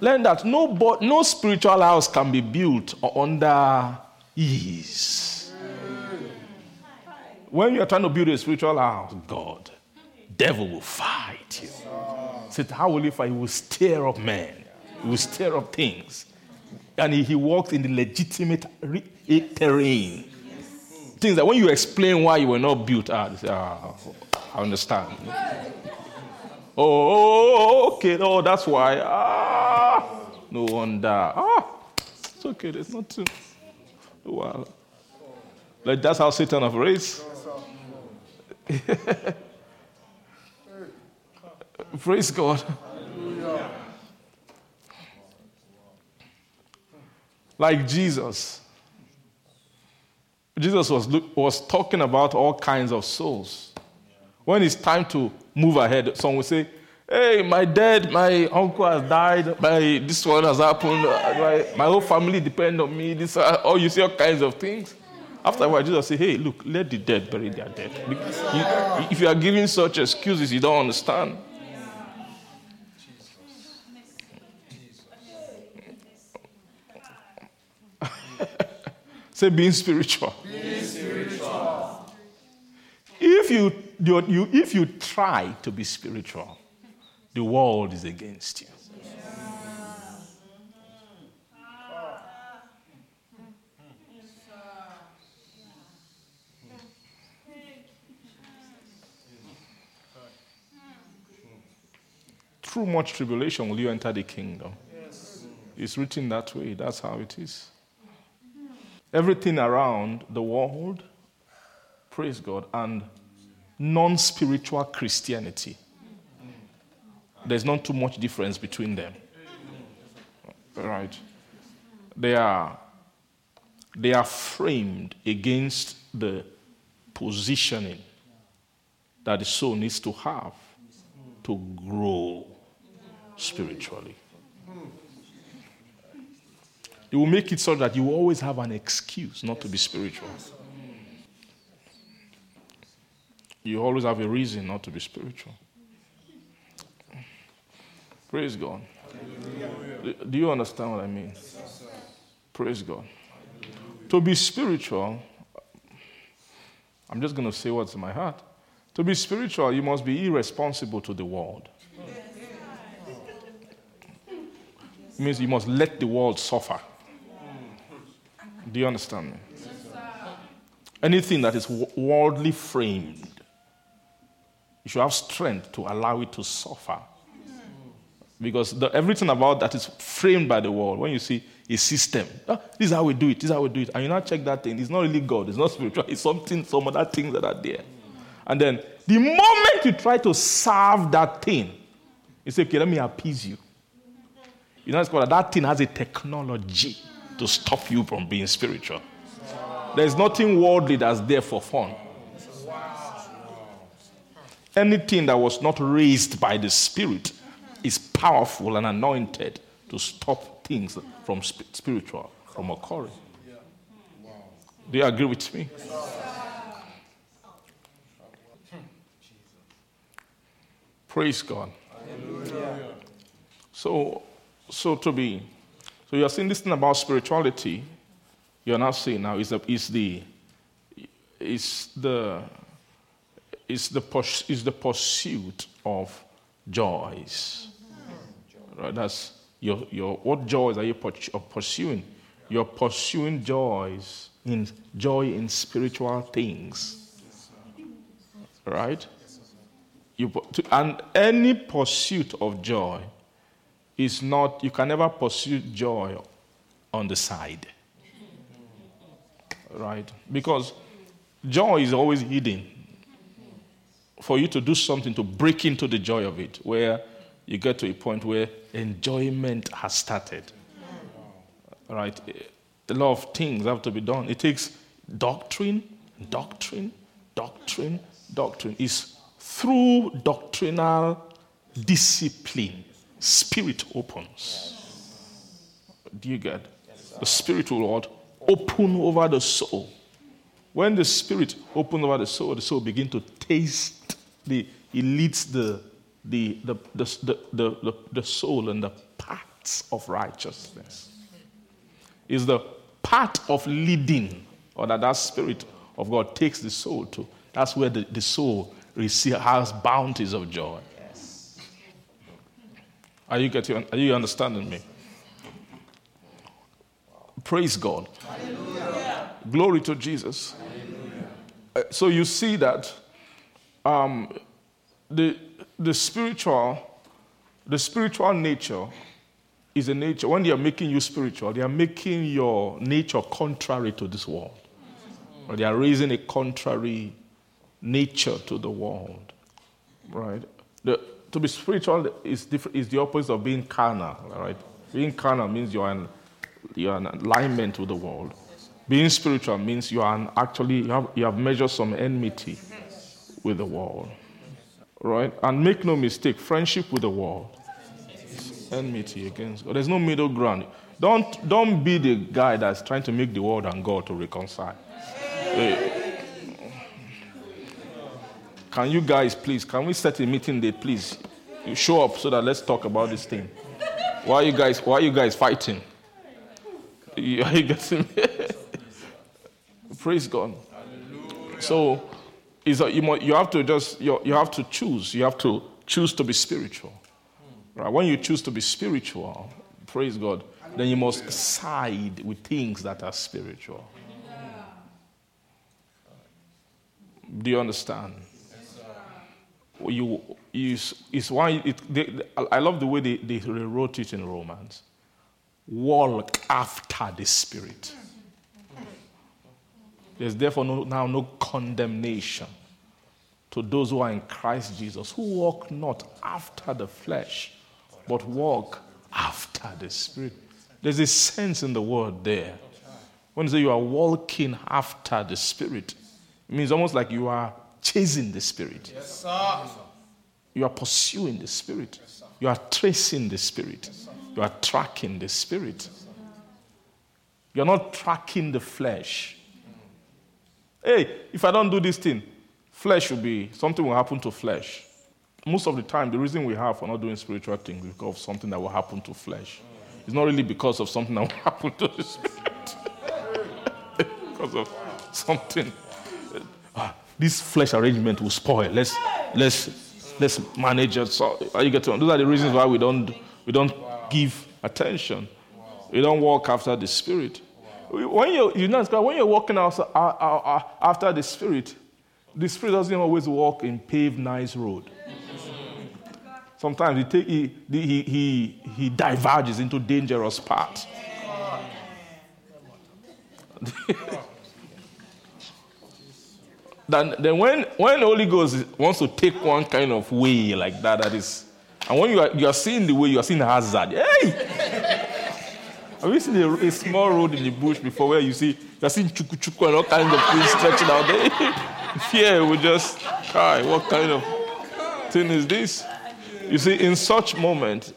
Speaker 2: Learn that no, bo- no spiritual house can be built under ease. When you are trying to build a spiritual house, God, devil will fight you. Said, how will he fight? He will stir up men. He will stir up things. And he, he walks in the legitimate re- terrain. Things that when you explain why you were not built out, say, ah, I understand. Oh, okay. Oh, that's why. Ah, no wonder. Ah, it's okay. There's nothing. Well, like that's how Satan operates. Praise God. Like Jesus. Jesus was, was talking about all kinds of souls. When it's time to move ahead, someone will say, Hey, my dad, my uncle has died, my, this one has happened, my, my whole family depend on me, this, oh, you see all kinds of things. After a while, Jesus say, Hey, look, let the dead bury their dead. You, if you are giving such excuses, you don't understand. Say being spiritual.
Speaker 3: Being spiritual.
Speaker 2: If you, you, you, if you try to be spiritual, the world is against you. Through much tribulation will you enter the kingdom. It's written that way. That's how it is. Everything around the world, praise God, and non spiritual Christianity there's not too much difference between them. Right? They are, they are framed against the positioning that the soul needs to have to grow spiritually. It will make it so that you always have an excuse not to be spiritual. You always have a reason not to be spiritual. Praise God. Do you understand what I mean? Praise God. To be spiritual, I'm just going to say what's in my heart. To be spiritual, you must be irresponsible to the world. It means you must let the world suffer. Do you understand me? Anything that is worldly framed, you should have strength to allow it to suffer because the, everything about that is framed by the world. When you see a system, oh, this is how we do it, this is how we do it. And you now check that thing, it's not really God, it's not spiritual, it's something, some other things that are there. And then the moment you try to serve that thing, you say, okay, let me appease you. You know, it's called that thing has a technology to stop you from being spiritual. There's nothing worldly that's there for fun. Anything that was not raised by the Spirit is powerful and anointed to stop things from spiritual from occurring. Do you agree with me? Praise God. So, so to be, so you're seeing this thing about spirituality. You're not seeing now is the is the is the is the the pursuit of joys. Right? That's your, your, what joys are you pursuing? You're pursuing joys in joy in spiritual things. Right? You, and any pursuit of joy is not, you can never pursue joy on the side. Right? Because joy is always hidden. For you to do something to break into the joy of it, where you get to a point where enjoyment has started. Right? A lot of things have to be done. It takes doctrine, doctrine, doctrine, doctrine. It's through doctrinal discipline, spirit opens. Do you get? The spirit will Lord open over the soul When the spirit opens over the soul, the soul begin to taste the it leads the the the the, the, the, the, soul and the paths of righteousness. Is the part of leading, or that that spirit of God takes the soul to. That's where the, the soul has bounties of joy. Are you getting? Are you understanding me? Praise God. Glory to Jesus. Uh, So you see that um, the the spiritual the spiritual nature is a nature. When they are making you spiritual, they are making your nature contrary to this world. Or they are raising a contrary nature to the world. Right? The, to be spiritual is, is the opposite of being carnal. Right? Being carnal means you're in, you're in alignment with the world. Being spiritual means you are actually you have, you have measured some enmity with the world. Right? And make no mistake, friendship with the world enmity against God. There's no middle ground. Don't, don't be the guy that's trying to make the world and God to reconcile. Hey. Can you guys please, can we set a meeting date, please? You show up so that let's talk about this thing. Why are you guys, why are you guys fighting? Are you getting me? Praise God. So, is that you, you have to just you, you have to choose. You have to choose to be spiritual. Hmm. Right? When you choose to be spiritual, praise God, then you must side with things that are spiritual. Do you understand? You, you, it's why it, they, I love the way they, they wrote it in Romans. Walk after the Spirit. There's therefore no, now no condemnation to those who are in Christ Jesus, who walk not after the flesh, but walk after the Spirit. There's a sense in the word there. When you say you are walking after the Spirit, it means almost like you are chasing the Spirit.
Speaker 4: Yes, sir.
Speaker 2: You are pursuing the Spirit. You are tracing the Spirit. You are tracking the Spirit. You're not tracking the flesh. Hey, if I don't do this thing, flesh will be, something will happen to flesh. Most of the time, the reason we have for not doing spiritual things is because of something that will happen to flesh. It's not really because of something that will happen to the spirit. because of something. This flesh arrangement will spoil. Let's let's let's manage it. So you getting? Those are the reasons why we don't we don't give attention. We don't walk after the spirit. When you you know when you're walking out, uh, uh, uh, after the spirit, the spirit doesn't always walk in paved nice road. Sometimes he, take, he, he, he, he diverges into dangerous paths. then, then when, when Holy Ghost wants to take one kind of way like that, that is, and when you are, you are seeing the way, you are seeing hazard. Hey! Have you seen a, a small road in the bush before where you see, you are seeing chuku chuku and all kinds of things stretching out there? Fear will just, hi, what kind of thing is this? You see, in such moment,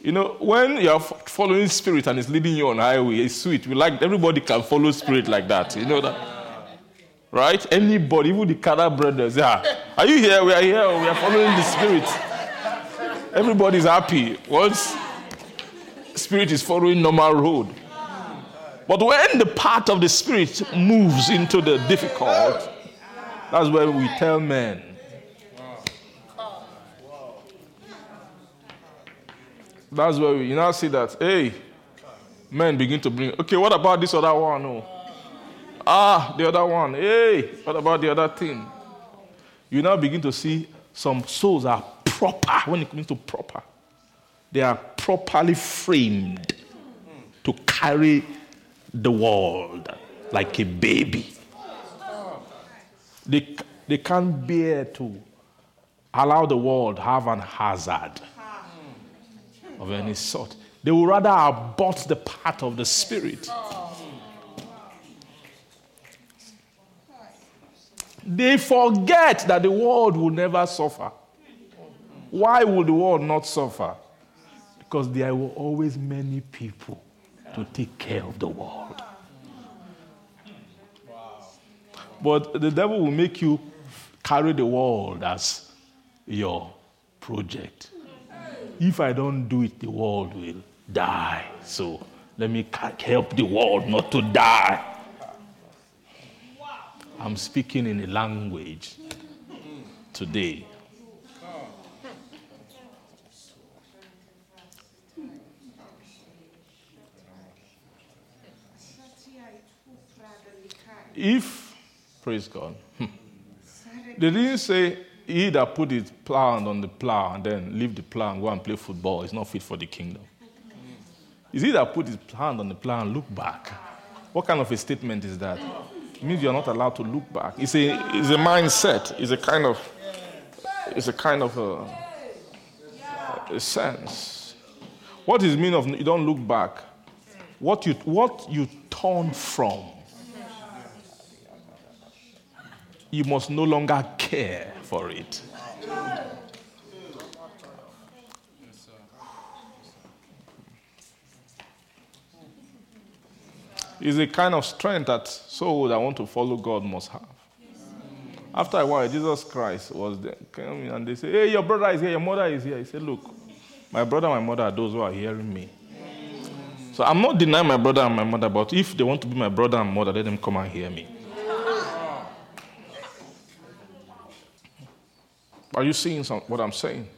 Speaker 2: you know, when you are following spirit and it's leading you on highway, it's sweet. We like everybody can follow spirit like that. You know that, right? Anybody, even the Kada brothers, yeah. Are you here? We are here. We are following the spirit. Everybody's happy once spirit is following normal road. But when the part of the spirit moves into the difficult, that's where we tell men. That's where we you now see that, hey, men begin to bring, okay, what about this other one? Oh. Ah, the other one. Hey, what about the other thing? You now begin to see some souls are proper when it comes to proper. They are properly framed to carry the world like a baby. They, they can't bear to allow the world have an hazard of any sort. They would rather abort the path of the spirit. They forget that the world will never suffer. Why will the world not suffer? Because there were always many people to take care of the world. But the devil will make you carry the world as your project. If I don't do it, the world will die. So let me help the world not to die. I'm speaking in a language today. If, praise God, hmm, they didn't say he that put his plow on the plow and then leave the plow and go and play football is not fit for the kingdom. Is he that put his hand on the plow and look back? What kind of a statement is that? Means you're not allowed to look back. It's a, it's a mindset. It's a kind of, it's a kind of a, a sense. What is mean of you don't look back? What you, what you turn from you must no longer care for it. It's a kind of strength that soul that want to follow God must have. After a while, Jesus Christ was there, came and they say, Hey, your brother is here, your mother is here. He said, Look, my brother and my mother are those who are hearing me. So I'm not denying my brother and my mother, but if they want to be my brother and mother, let them come and hear me. Are you seeing some, what I'm saying?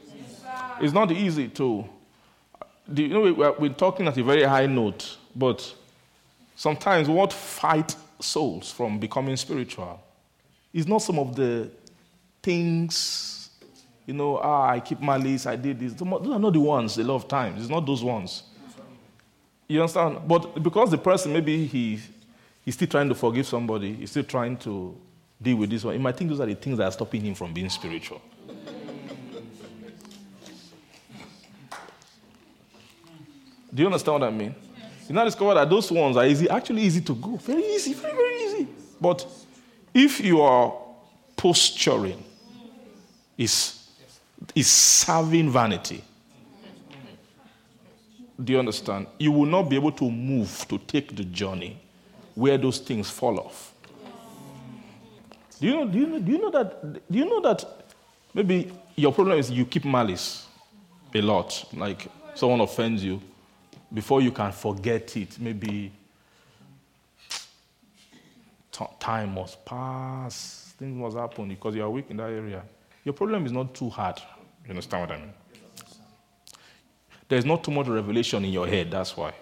Speaker 2: It's not easy to. You know, we're, we're talking at a very high note, but sometimes what fight souls from becoming spiritual is not some of the things, you know, ah, I keep my list, I did this. Those are not the ones a lot of times. It's not those ones. You understand? But because the person, maybe he, he's still trying to forgive somebody, he's still trying to deal with this one, he might think those are the things that are stopping him from being spiritual. Do you understand what I mean? You now discover that those ones are easy, actually easy to go. Very easy, very, very easy. But if you are posturing, is, is serving vanity. Do you understand? You will not be able to move to take the journey where those things fall off. Do you know, do you know, do you know that do you know that maybe your problem is you keep malice a lot. Like someone offends you, before you can forget it, maybe time must pass, things must happen because you are weak in that area. Your problem is not too hard. You understand what I mean? There's not too much revelation in your head, that's why.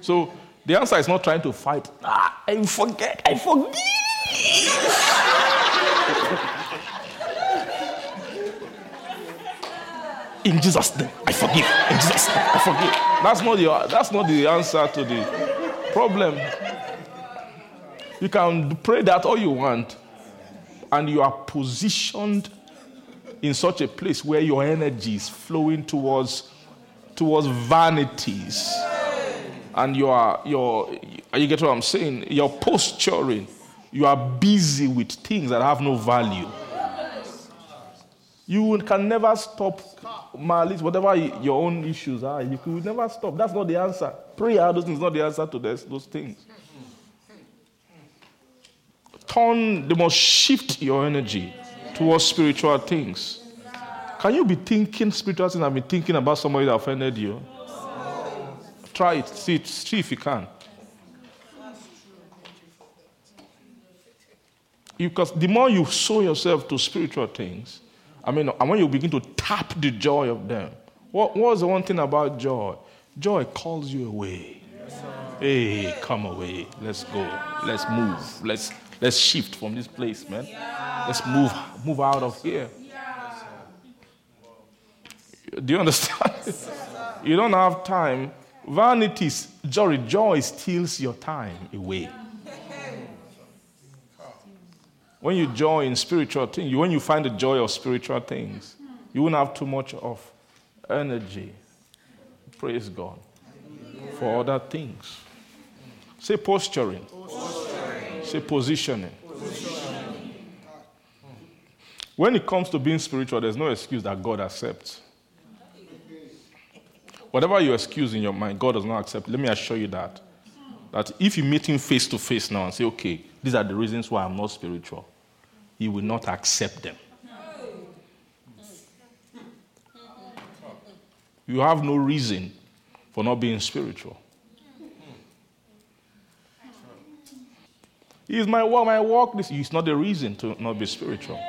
Speaker 2: so the answer is not trying to fight. Ah, I forget, I forgive. In Jesus' name, I forgive. In Jesus' name, I forgive. That's not the, that's not the answer to the problem. You can pray that all you want, and you are positioned in such a place where your energy is flowing towards, towards vanities. And you are, you're, you get what I'm saying? You're posturing. You are busy with things that have no value. You can never stop malice, whatever your own issues are. You will never stop. That's not the answer. Prayer, those things, is not the answer to this, those things. Turn, they must shift your energy towards spiritual things. Can you be thinking spiritual things and be thinking about somebody that offended you? Try it. See, see if you can. Because the more you sow yourself to spiritual things, I mean, and when you begin to tap the joy of them, what was the one thing about joy? Joy calls you away. hey, come away. Let's go. Let's move. Let's let's shift from this place, man. Let's move move out of here. Do you understand? you don't have time. Vanity, joy, joy steals your time away. When you joy in spiritual things, when you find the joy of spiritual things, you won't have too much of energy. Praise God. For other things. Say posturing. Say positioning. When it comes to being spiritual, there's no excuse that God accepts. Whatever you excuse in your mind, God does not accept. Let me assure you that. That if you meet him face to face now and say, okay, these are the reasons why I'm not spiritual, he will not accept them. You have no reason for not being spiritual. Is my walk, my walk, this is not the reason to not be spiritual.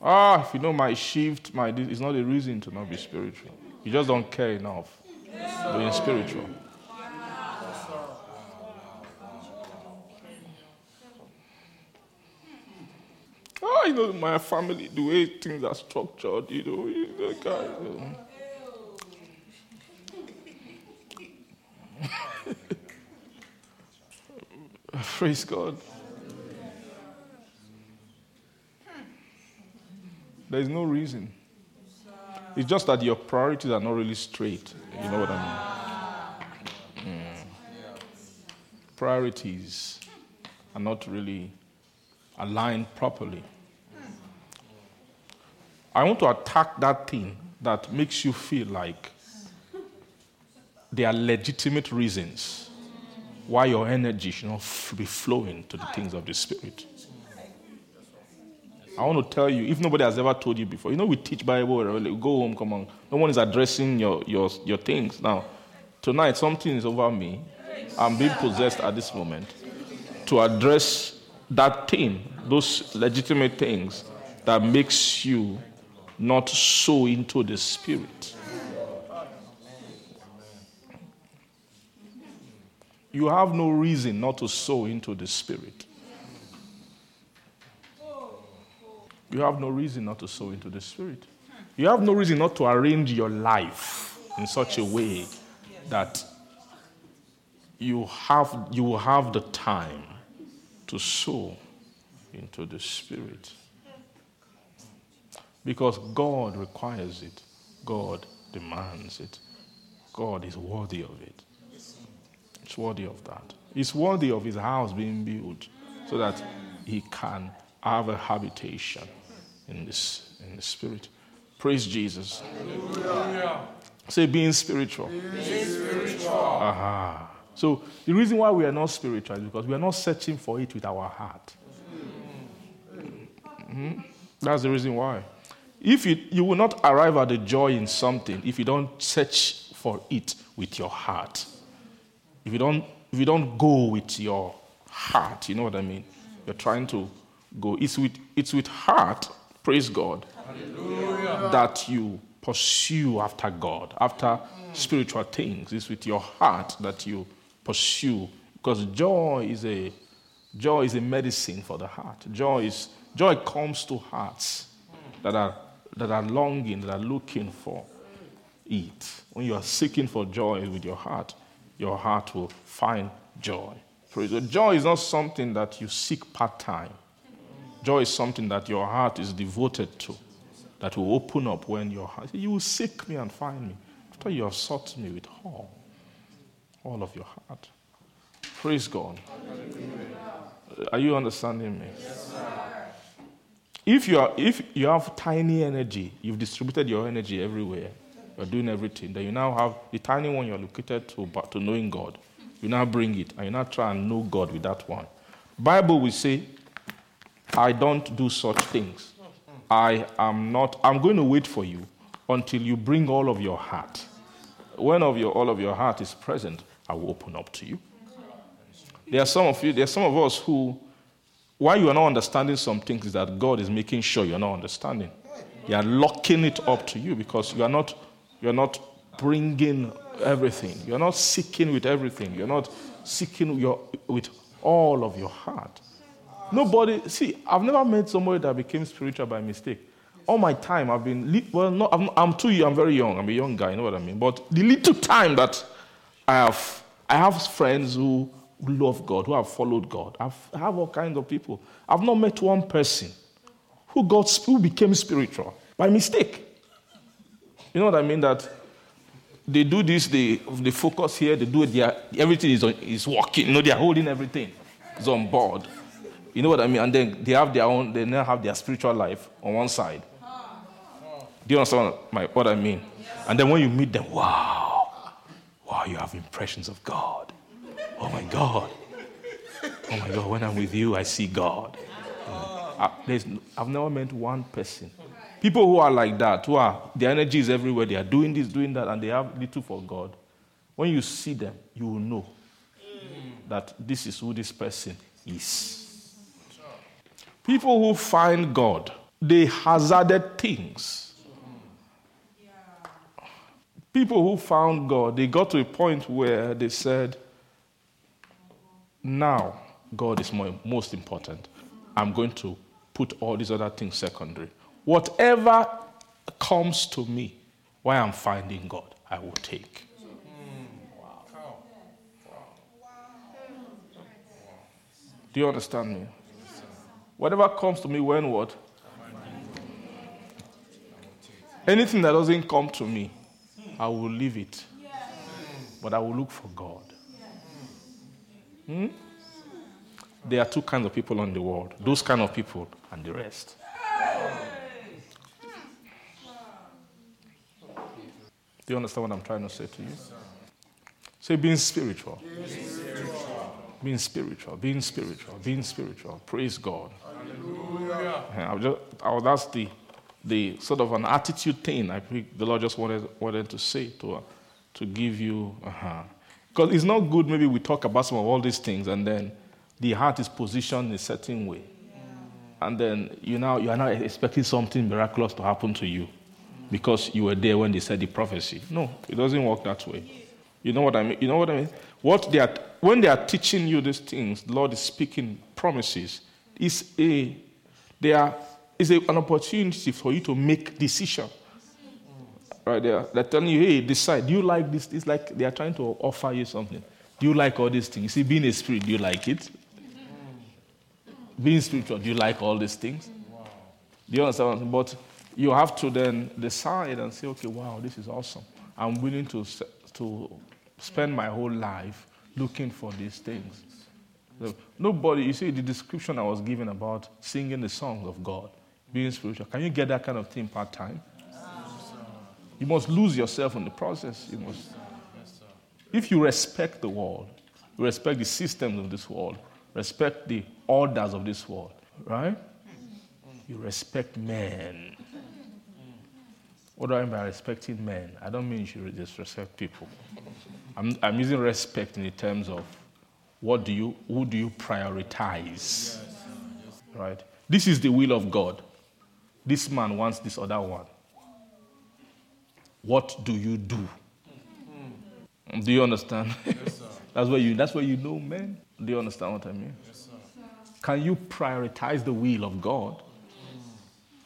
Speaker 2: Ah, if you know my shift, my is not a reason to not be spiritual. You just don't care enough being spiritual. Oh, you know, my family, the way things are structured, you know, you know, guys, you know. Praise God. There is no reason. It's just that your priorities are not really straight. You know what I mean? Mm. Priorities are not really aligned properly. I want to attack that thing that makes you feel like there are legitimate reasons why your energy should not be flowing to the things of the Spirit. I want to tell you, if nobody has ever told you before, you know, we teach Bible, go home, come on. No one is addressing your, your, your things. Now, tonight, something is over me. I'm being possessed at this moment to address that thing, those legitimate things that makes you not sow into the Spirit. You have no reason not to sow into the Spirit. You have no reason not to sow into the Spirit. You have no reason not to arrange your life in such a way that you have, you have the time to sow into the Spirit. Because God requires it, God demands it, God is worthy of it. It's worthy of that. It's worthy of his house being built so that he can have a habitation in this in the spirit. Praise Jesus. Hallelujah. Say being spiritual. Being spiritual. Aha. So the reason why we are not spiritual is because we are not searching for it with our heart. Mm-hmm. That's the reason why. If you, you will not arrive at the joy in something if you don't search for it with your heart. If you don't, if you don't go with your heart, you know what I mean? You're trying to go. It's with, it's with heart, praise God, Hallelujah. that you pursue after God, after spiritual things. It's with your heart that you pursue. Because joy is a joy is a medicine for the heart. Joy is joy comes to hearts that are that are longing, that are looking for it. When you are seeking for joy with your heart, your heart will find joy. Joy is not something that you seek part time. Joy is something that your heart is devoted to, that will open up when your heart. You will seek me and find me after you have sought me with all, all of your heart. Praise God. Are you understanding me? If you, are, if you have tiny energy, you've distributed your energy everywhere, you're doing everything, then you now have the tiny one you're located to, but to knowing God. You now bring it, and you now try and know God with that one. Bible will say, I don't do such things. I am not, I'm going to wait for you until you bring all of your heart. When of your, all of your heart is present, I will open up to you. There are some of you, there are some of us who why you are not understanding some things is that God is making sure you're not understanding. You are locking it up to you because you are not, you are not bringing everything. You're not seeking with everything. You're not seeking your, with all of your heart. Nobody, see, I've never met somebody that became spiritual by mistake. All my time, I've been, well, no, I'm, I'm too young, I'm very young, I'm a young guy, you know what I mean? But the little time that I have, I have friends who love God, who have followed God. I've, I have all kinds of people. I've not met one person who got who became spiritual by mistake. You know what I mean? That they do this, they, they focus here, they do it, they are, everything is, on, is working. You know, they are holding everything. It's on board. You know what I mean? And then they have their own, they now have their spiritual life on one side. Do you understand my, what I mean? And then when you meet them, wow, wow, you have impressions of God. Oh my God. Oh my God, when I'm with you, I see God. Uh, there's, I've never met one person. People who are like that, who are, their energy is everywhere, they are doing this, doing that, and they have little for God. When you see them, you will know that this is who this person is. People who find God, they hazarded things. People who found God, they got to a point where they said, now God is more, most important. I'm going to put all these other things secondary. Whatever comes to me while I'm finding God, I will take. Do you understand me? Whatever comes to me when what? Anything that doesn't come to me, I will leave it. But I will look for God. Hmm? There are two kinds of people in the world those kind of people and the rest. Do you understand what I'm trying to say to you? Say, being spiritual. Being spiritual, being spiritual, being spiritual. Praise God. Hallelujah. I will just, I, that's the, the sort of an attitude thing I think the Lord just wanted, wanted to say to, uh, to give you. Uh-huh. Because it's not good, maybe we talk about some of all these things and then the heart is positioned in a certain way. And then you now you are now expecting something miraculous to happen to you because you were there when they said the prophecy. No, it doesn't work that way. You know what I mean? You know what I mean? What they are when they are teaching you these things, the Lord is speaking promises. Is a they are is a, an opportunity for you to make decision. Right there, they're telling you, hey, decide. Do you like this? It's like they are trying to offer you something. Do you like all these things? You see, being a spirit, do you like it? Being spiritual, do you like all these things? Do you understand? But you have to then decide and say, okay, wow, this is awesome. I'm willing to, to spend my whole life looking for these things. Nobody, you see, the description I was given about singing the songs of God, being spiritual, can you get that kind of thing part time? You must lose yourself in the process. You must. If you respect the world, respect the systems of this world, respect the orders of this world, right? You respect men. What do I mean by respecting men? I don't mean you should disrespect people. I'm, I'm using respect in the terms of what do you, who do you prioritize? Right? This is the will of God. This man wants this other one. What do you do? Do you understand? that's where you that's where you know men. Do you understand what I mean? Can you prioritize the will of God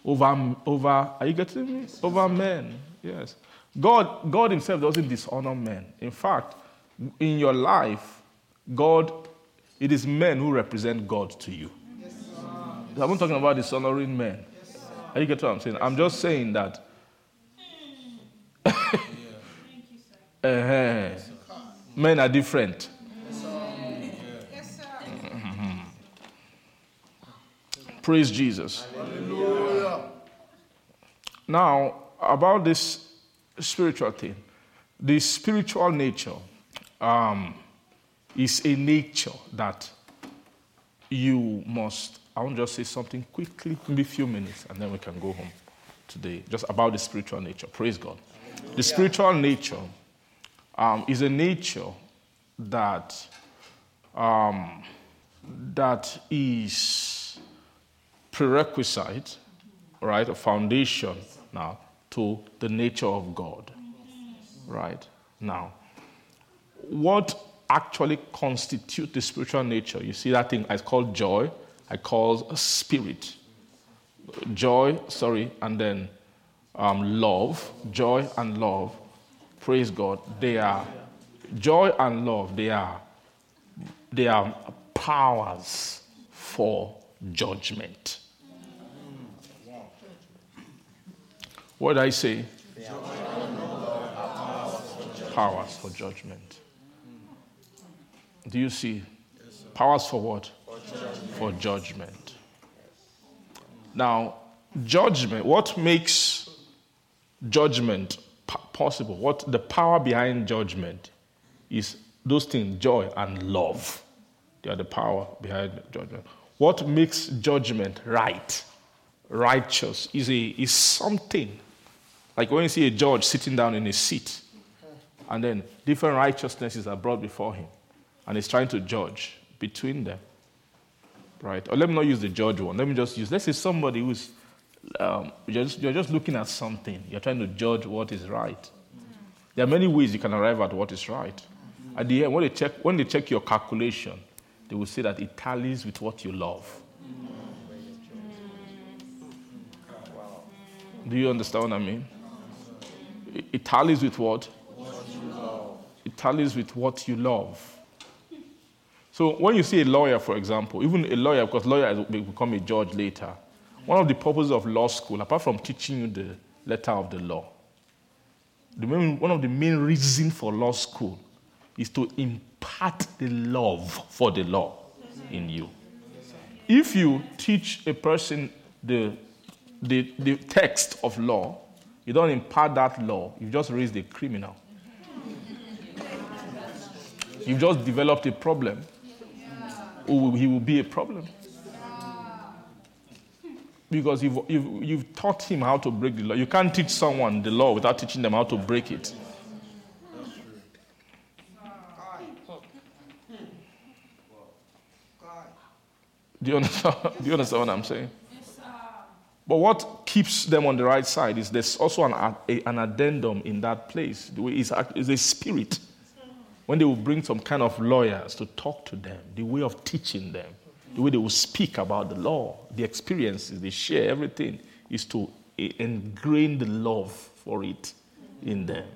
Speaker 2: over over are you getting me? Over men. Yes. God God himself doesn't dishonor men. In fact, in your life, God it is men who represent God to you. I'm not talking about dishonoring men. Are you get what I'm saying? I'm just saying that uh-huh. Men are different. Praise Jesus. Now, about this spiritual thing, the spiritual nature um, is a nature that you must. I want to just say something quickly, maybe a few minutes, and then we can go home today. Just about the spiritual nature. Praise God. The spiritual nature um, is a nature that um, that is prerequisite, right, a foundation now to the nature of God, right? Now, what actually constitute the spiritual nature? You see that thing I call joy, I call spirit. Joy, sorry, and then um, love, joy and love praise God, they are joy and love, they are they are powers for judgment. What did I say? Powers for judgment. Do you see? Powers for what? For judgment. Now, judgment, what makes judgment possible, what the power behind judgment is those things joy and love. They are the power behind judgment. What makes judgment right, righteous, is, a, is something. Like when you see a judge sitting down in a seat, and then different righteousnesses are brought before him, and he's trying to judge between them. Right? Or let me not use the judge one. Let me just use, let's say somebody who's, um, you're, just, you're just looking at something, you're trying to judge what is right. There are many ways you can arrive at what is right. At the end, when they check, when they check your calculation, they will say that it tallies with what you love. Do you understand what I mean? It, it tallies with what? It tallies with what you love. So when you see a lawyer, for example, even a lawyer, because lawyer will become a judge later, one of the purposes of law school, apart from teaching you the letter of the law, the main, one of the main reasons for law school is to impart the love for the law in you. If you teach a person the, the, the text of law, you don't impart that law, you just raise the criminal. You've just developed a problem. Or he will be a problem. Because you've, you've, you've taught him how to break the law. You can't teach someone the law without teaching them how to break it. Do you understand, do you understand what I'm saying? But what keeps them on the right side is there's also an, an addendum in that place. Is a spirit. When they will bring some kind of lawyers to talk to them, the way of teaching them, the way they will speak about the law, the experiences they share, everything is to ingrain the love for it in them.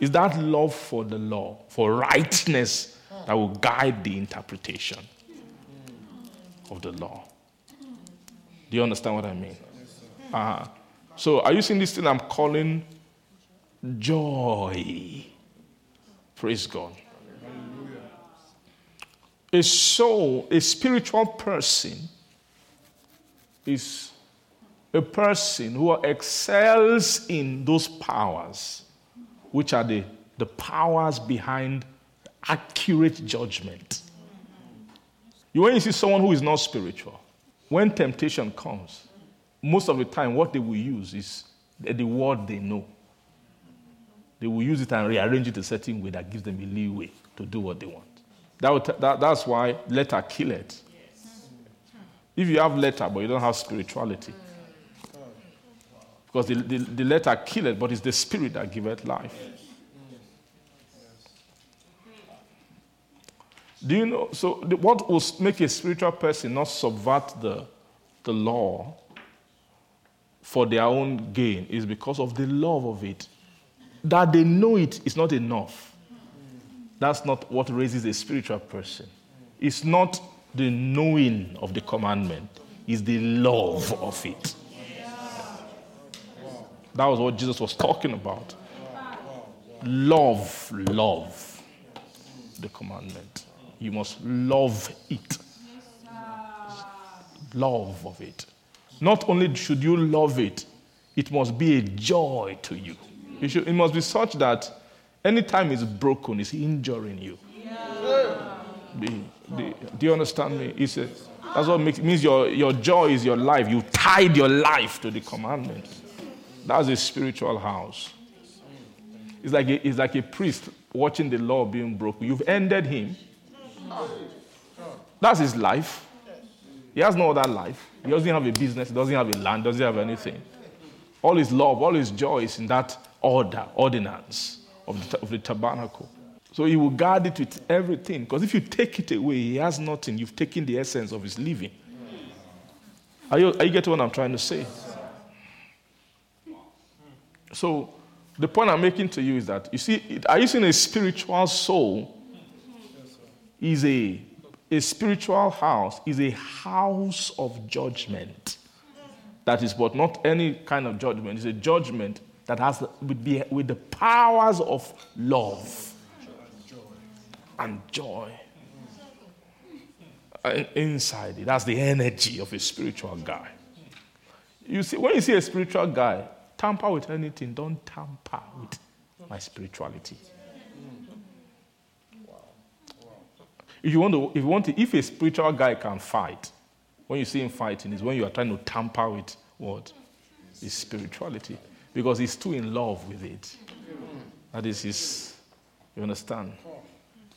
Speaker 2: Is that love for the law, for rightness, that will guide the interpretation of the law? Do you understand what I mean? Uh-huh. So, are you seeing this thing I'm calling joy? Praise God. A soul, a spiritual person, is a person who excels in those powers, which are the, the powers behind accurate judgment. You when you see someone who is not spiritual, when temptation comes, most of the time what they will use is the word they know. They will use it and rearrange it a certain way that gives them a leeway to do what they want. That, that that's why letter kill it. If you have letter but you don't have spirituality, because the, the, the letter kill it, but it's the spirit that giveth life. Do you know? So, the, what will make a spiritual person not subvert the, the law for their own gain is because of the love of it. That they know it is not enough. That's not what raises a spiritual person. It's not the knowing of the commandment, it's the love of it. That was what Jesus was talking about. Love, love the commandment. You must love it. Love of it. Not only should you love it, it must be a joy to you. It, should, it must be such that anytime it's broken, it's injuring you. The, do you understand me? It's a, that's what makes, means your, your joy is your life. You tied your life to the commandment. That's a spiritual house. It's like a, it's like a priest watching the law being broken. You've ended him. That's his life. He has no other life. He doesn't have a business, he doesn't have a land, doesn't have anything. All his love, all his joy is in that order, ordinance of the, of the tabernacle. So he will guard it with everything. Because if you take it away, he has nothing. You've taken the essence of his living. Are you, are you getting what I'm trying to say? So the point I'm making to you is that you see, are you seeing a spiritual soul? Is a a spiritual house is a house of judgment. That is, but not any kind of judgment. It's a judgment that has with the, with the powers of love and joy inside it. That's the energy of a spiritual guy. You see, when you see a spiritual guy, tamper with anything, don't tamper with my spirituality. If you want to, if you want to, if a spiritual guy can fight, when you see him fighting, is when you are trying to tamper with what? His spirituality. Because he's too in love with it. That is his, you understand?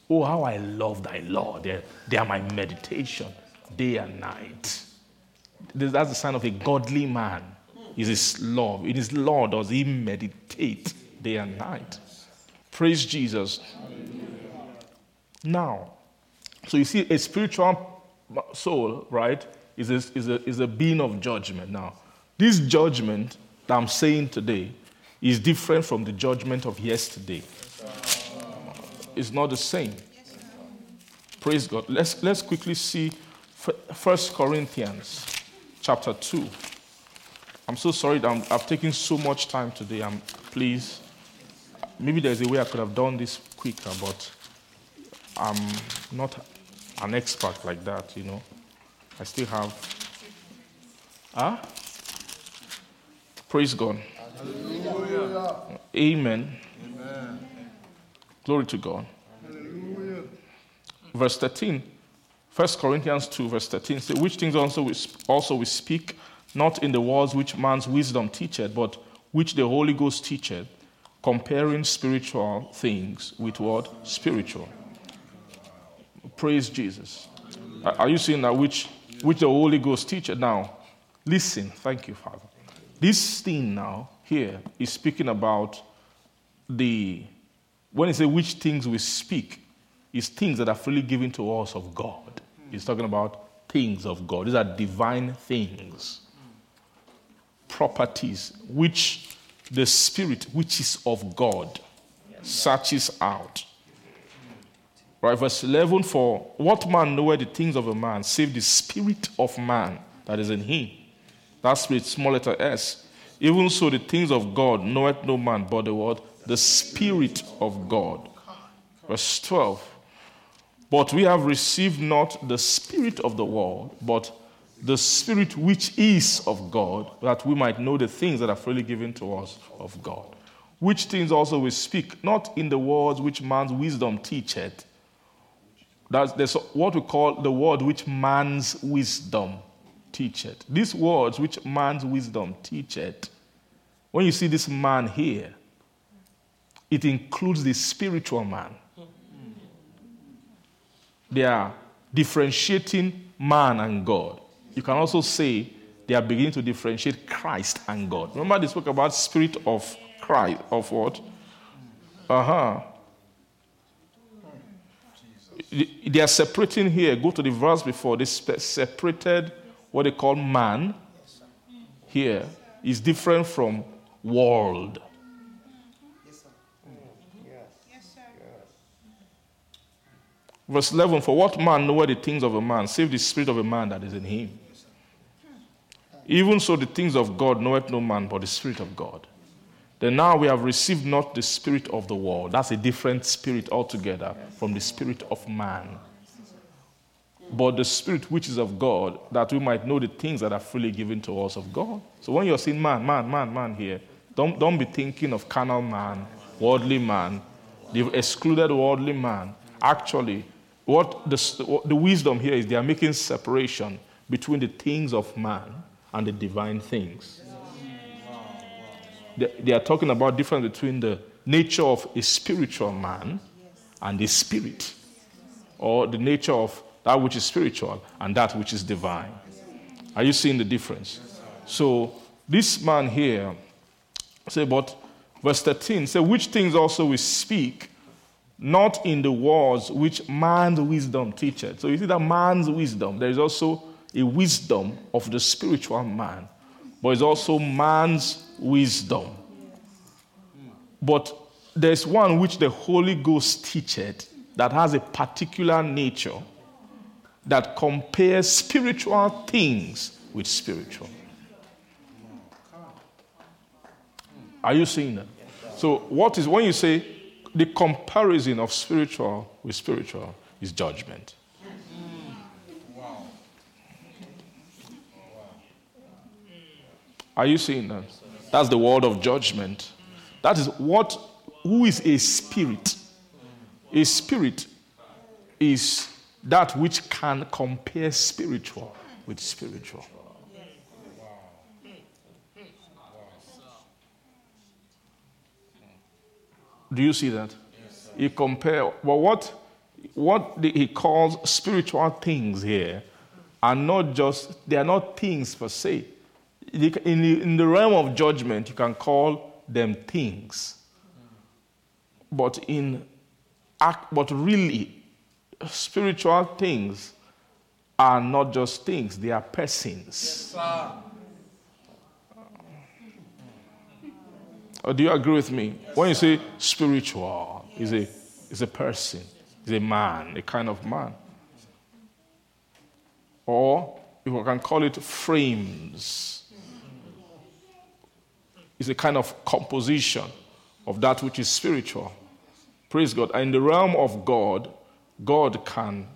Speaker 2: Oh, how I love thy law. They, they are my meditation day and night. That's the sign of a godly man. Is his love. In his law does he meditate day and night. Praise Jesus. Now, so you see, a spiritual soul, right, is a, is, a, is a being of judgment. Now, this judgment that I'm saying today is different from the judgment of yesterday. It's not the same. Praise God. Let's, let's quickly see 1 Corinthians chapter 2. I'm so sorry that I'm, I've taken so much time today. I'm, please, maybe there's a way I could have done this quicker, but I'm not an expert like that, you know. I still have. Huh? Praise God. Amen. Amen. Glory to God. Hallelujah. Verse 13. 1 Corinthians 2, verse 13 says, Which things also we, also we speak, not in the words which man's wisdom teacheth, but which the Holy Ghost teacheth, comparing spiritual things with what? Spiritual. Praise Jesus. Are you seeing that which, which the Holy Ghost teacheth? Now, listen. Thank you, Father. This thing now, here, is speaking about the, when he says which things we speak, is things that are freely given to us of God. He's talking about things of God. These are divine things, properties, which the Spirit, which is of God, searches out Right, verse 11 For what man knoweth the things of a man, save the spirit of man that is in him? That with small letter s. Even so, the things of God knoweth no man but the word, the spirit of God. Verse 12 But we have received not the spirit of the world, but the spirit which is of God, that we might know the things that are freely given to us of God. Which things also we speak, not in the words which man's wisdom teacheth that's, that's what we call the word which man's wisdom teacheth. These words which man's wisdom teacheth. When you see this man here, it includes the spiritual man. They are differentiating man and God. You can also say they are beginning to differentiate Christ and God. Remember, they spoke about spirit of Christ, of what? Uh huh they are separating here. Go to the verse before. They separated what they call man here is different from world. Verse 11 For what man knoweth the things of a man, save the spirit of a man that is in him? Even so, the things of God knoweth no man but the spirit of God. Then now we have received not the spirit of the world. That's a different spirit altogether from the spirit of man. But the spirit which is of God, that we might know the things that are freely given to us of God. So when you're saying man, man, man, man here, don't, don't be thinking of carnal man, worldly man. They've excluded worldly man. Actually, what the, the wisdom here is they are making separation between the things of man and the divine things they are talking about difference between the nature of a spiritual man and a spirit, or the nature of that which is spiritual and that which is divine. Are you seeing the difference? So this man here say, but verse 13 say, which things also we speak, not in the words which man's wisdom teacheth. So you see that man's wisdom, there is also a wisdom of the spiritual man, but it's also man's wisdom. But there's one which the Holy Ghost teacheth that has a particular nature that compares spiritual things with spiritual. Are you seeing that? So, what is when you say the comparison of spiritual with spiritual is judgment? Are you seeing that? That's the word of judgment. That is what, who is a spirit? A spirit is that which can compare spiritual with spiritual. Do you see that? He compare well what what he calls spiritual things here are not just they are not things per se. In the, in the realm of judgment, you can call them things, but in but really, spiritual things are not just things; they are persons. Or oh, do you agree with me? When you say spiritual, is a is a person, is a man, a kind of man. Or if we can call it frames. It's a kind of composition of that which is spiritual. Praise God. And in the realm of God, God can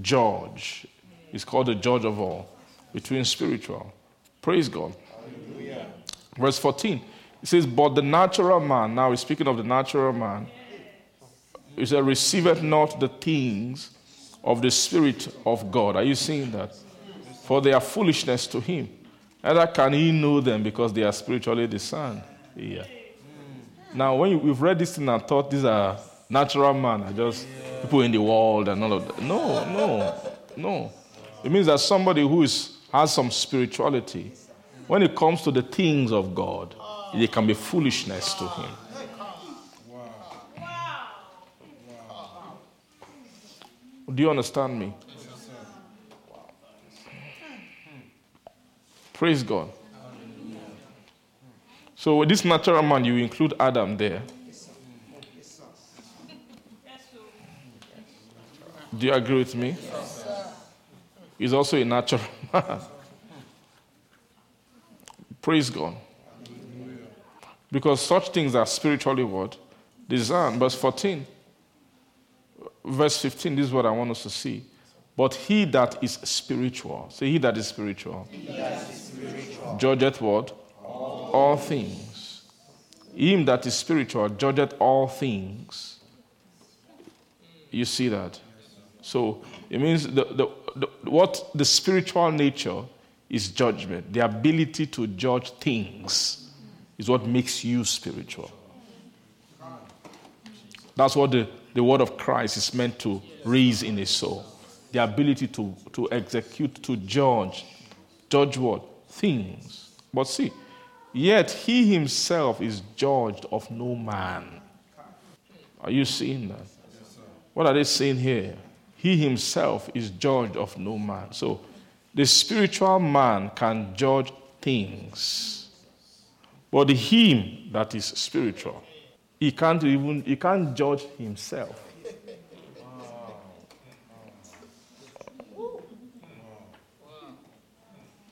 Speaker 2: judge. He's called the judge of all between spiritual. Praise God. Hallelujah. Verse 14. It says, But the natural man, now he's speaking of the natural man, he said, receiveth not the things of the Spirit of God. Are you seeing that? For they are foolishness to him. Neither can he know them because they are spiritually discerned. Yeah. Now, when you, we've read this thing and thought these are natural man, are just people in the world and all of that. No, no, no. It means that somebody who is, has some spirituality, when it comes to the things of God, they can be foolishness to him. Do you understand me? Praise God. So with this natural man, you include Adam there. Do you agree with me? He's also a natural man. Praise God. Because such things are spiritually what? Designed. Verse 14. Verse 15, this is what I want us to see. But he that is spiritual, say he that is spiritual, that is spiritual. judgeth what? All, all things. Him that is spiritual judgeth all things. You see that? So it means the, the, the, what the spiritual nature is judgment. The ability to judge things is what makes you spiritual. That's what the, the word of Christ is meant to raise in a soul the ability to, to execute, to judge. Judge what? Things. But see, yet he himself is judged of no man. Are you seeing that? what are they saying here? He himself is judged of no man. So the spiritual man can judge things. But the him that is spiritual, he can't even he can't judge himself.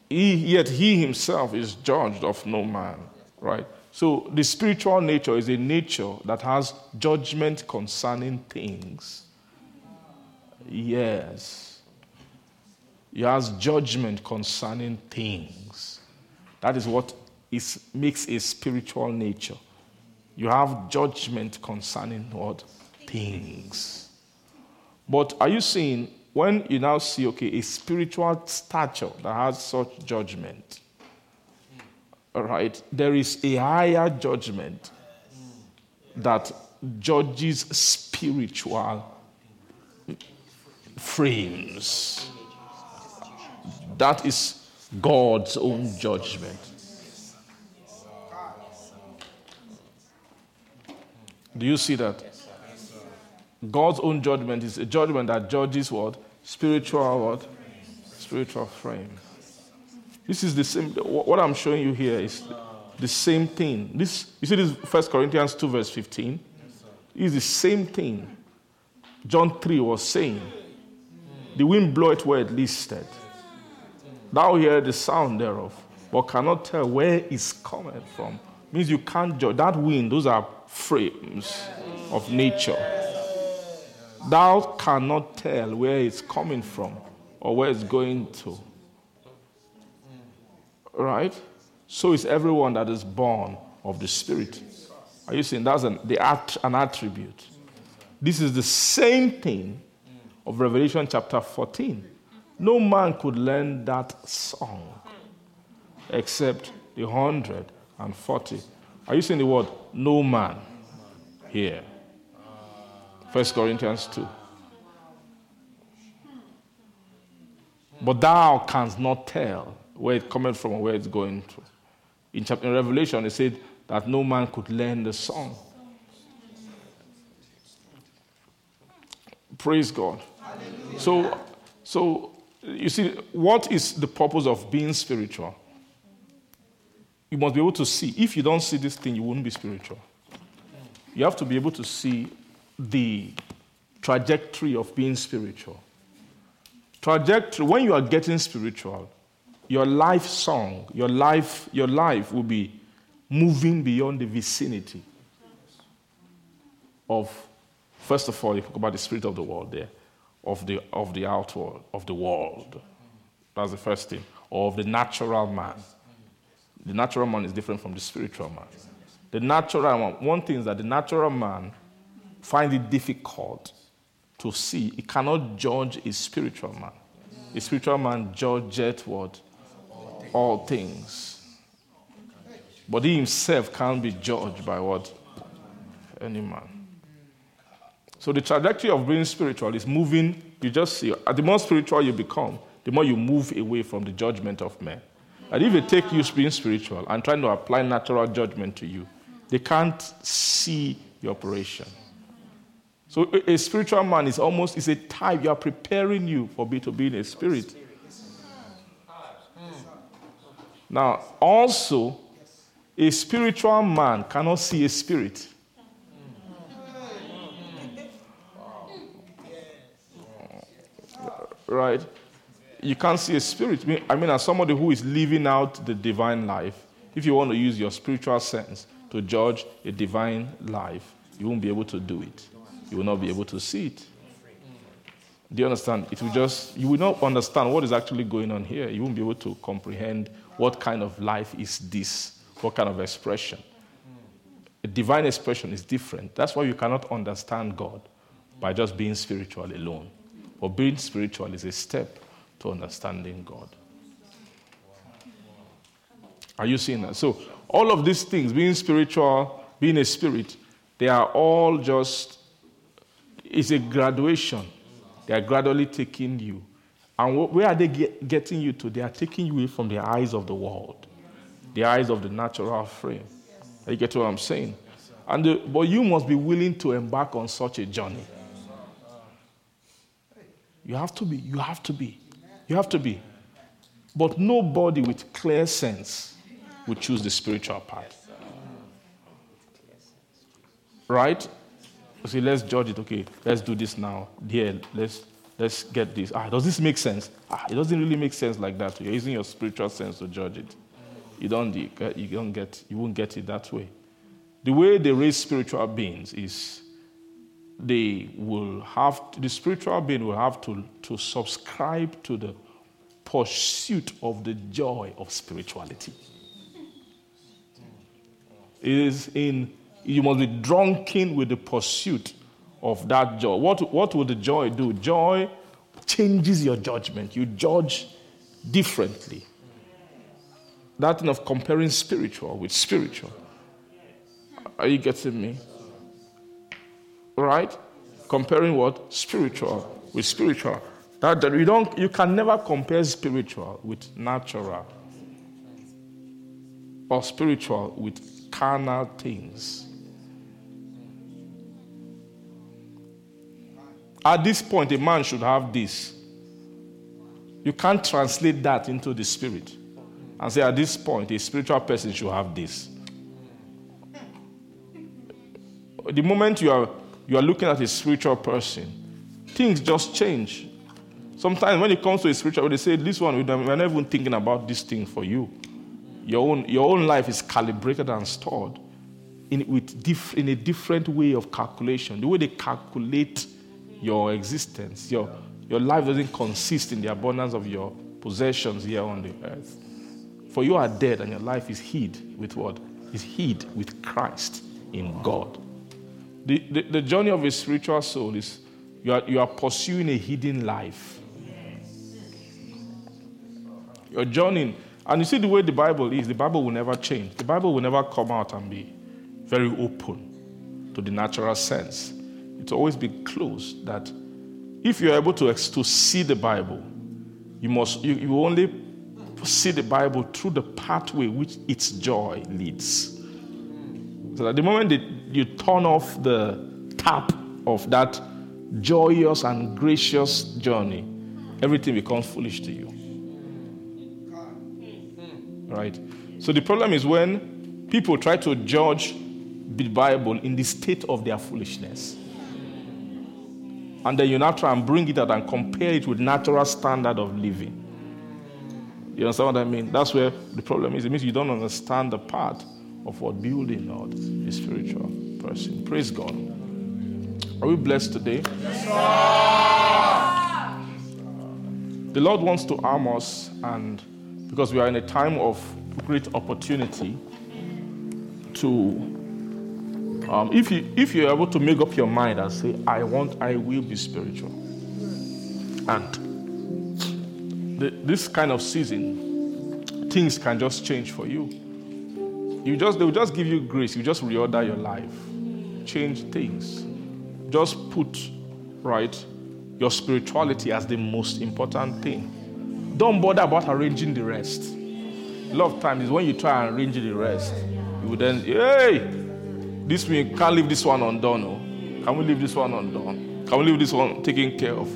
Speaker 2: He, yet he himself is judged of no man, right? So the spiritual nature is a nature that has judgment concerning things. Yes. He has judgment concerning things. That is what is, makes a spiritual nature. You have judgment concerning what? Things. But are you seeing when you now see, okay, a spiritual stature that has such judgment, all right, there is a higher judgment that judges spiritual frames. That is God's own judgment. Do you see that? God's own judgment is a judgment that judges what? Spiritual what? Spiritual frame. This is the same. What I'm showing you here is the same thing. This you see this First Corinthians 2 verse 15 is the same thing. John 3 was saying, "The wind bloweth where it listed. Thou hear the sound thereof, but cannot tell where it's coming from." Means you can't judge that wind. Those are frames of nature. Thou cannot tell where it's coming from or where it's going to. Right? so is everyone that is born of the Spirit. Are you seeing? That's an, the an attribute. This is the same thing of Revelation chapter 14. No man could learn that song except the 140. Are you seeing the word no man here? First Corinthians 2. But thou canst not tell where it cometh from or where it's going to. In chapter in Revelation, it said that no man could learn the song. Praise God. So, so you see, what is the purpose of being spiritual? You must be able to see. If you don't see this thing, you won't be spiritual. You have to be able to see the trajectory of being spiritual. Trajectory, when you are getting spiritual, your life song, your life, your life will be moving beyond the vicinity of, first of all, you talk about the spirit of the world there, of the, of the outward, of the world. That's the first thing. Or of the natural man. The natural man is different from the spiritual man. The natural man, one thing is that the natural man finds it difficult to see. He cannot judge a spiritual man. A spiritual man judges what? All things. But he himself can't be judged by what? Any man. So the trajectory of being spiritual is moving, you just see, uh, the more spiritual you become, the more you move away from the judgment of men. And if they take you being spiritual and trying to apply natural judgment to you, they can't see your operation. So a, spiritual man is almost is a type you are preparing you for be to be a spirit. Now, also, a spiritual man cannot see a spirit. Right? You can't see a spirit. I mean, as somebody who is living out the divine life, if you want to use your spiritual sense to judge a divine life, you won't be able to do it. You will not be able to see it. Do you understand? It will just, you will not understand what is actually going on here. You won't be able to comprehend what kind of life is this, what kind of expression. A divine expression is different. That's why you cannot understand God by just being spiritual alone. But being spiritual is a step to understanding God. Are you seeing that? So, all of these things, being spiritual, being a spirit, they are all just, it's a graduation. They are gradually taking you. And where are they get, getting you to? They are taking you away from the eyes of the world, the eyes of the natural frame. You get what I'm saying? And the, but you must be willing to embark on such a journey. You have to be. You have to be. You have to be. But nobody with clear sense would choose the spiritual path. Right? See, let's judge it. Okay, let's do this now. Here, let's let's get this. Ah, does this make sense? Ah, it doesn't really make sense like that. You're using your spiritual sense to judge it. You don't, you don't get, you won't get it that way. The way they raise spiritual beings is they will have, to, the spiritual being will have to, to subscribe to the pursuit of the joy of spirituality. It is in, you must be drunken with the pursuit of that joy. What, what will the joy do? Joy changes your judgment. You judge differently. That thing of comparing spiritual with spiritual. Are you getting me? Right? Comparing what? Spiritual with spiritual. That, that you don't you can never compare spiritual with natural or spiritual with carnal things. At this point, a man should have this. You can't translate that into the spirit and say, at this point, a spiritual person should have this. The moment you are, you are looking at a spiritual person, things just change. Sometimes when it comes to a spiritual, they say, this one, we're not even thinking about this thing for you. Your own, your own life is calibrated and stored in, with diff, in a different way of calculation. The way they calculate your existence. Your, your life doesn't consist in the abundance of your possessions here on the earth. For you are dead and your life is hid with what? Is hid with Christ in God. The, the, the journey of a spiritual soul is you are, you are pursuing a hidden life. You're journeying. And you see the way the Bible is, the Bible will never change. The Bible will never come out and be very open to the natural sense. It will always be closed that if you're able to, to see the Bible, you must you, you only see the Bible through the pathway which its joy leads. So that the moment that you turn off the tap of that joyous and gracious journey, everything becomes foolish to you. Right? So the problem is when people try to judge the Bible in the state of their foolishness. And then you now try and bring it out and compare it with natural standard of living. You understand what I mean? That's where the problem is. It means you don't understand the part of what building out a spiritual person. Praise God. Are we blessed today? Yes, the Lord wants to arm us, and because we are in a time of great opportunity to um, if, you, if you're able to make up your mind and say, I want, I will be spiritual. And the, this kind of season, things can just change for you. You just, they will just give you grace. You just reorder your life, change things. Just put, right, your spirituality as the most important thing. Don't bother about arranging the rest. A lot of times when you try and arrange the rest, you will then, hey, this we can't leave this one undone. Oh. Can we leave this one undone? Can we leave this one taken care of?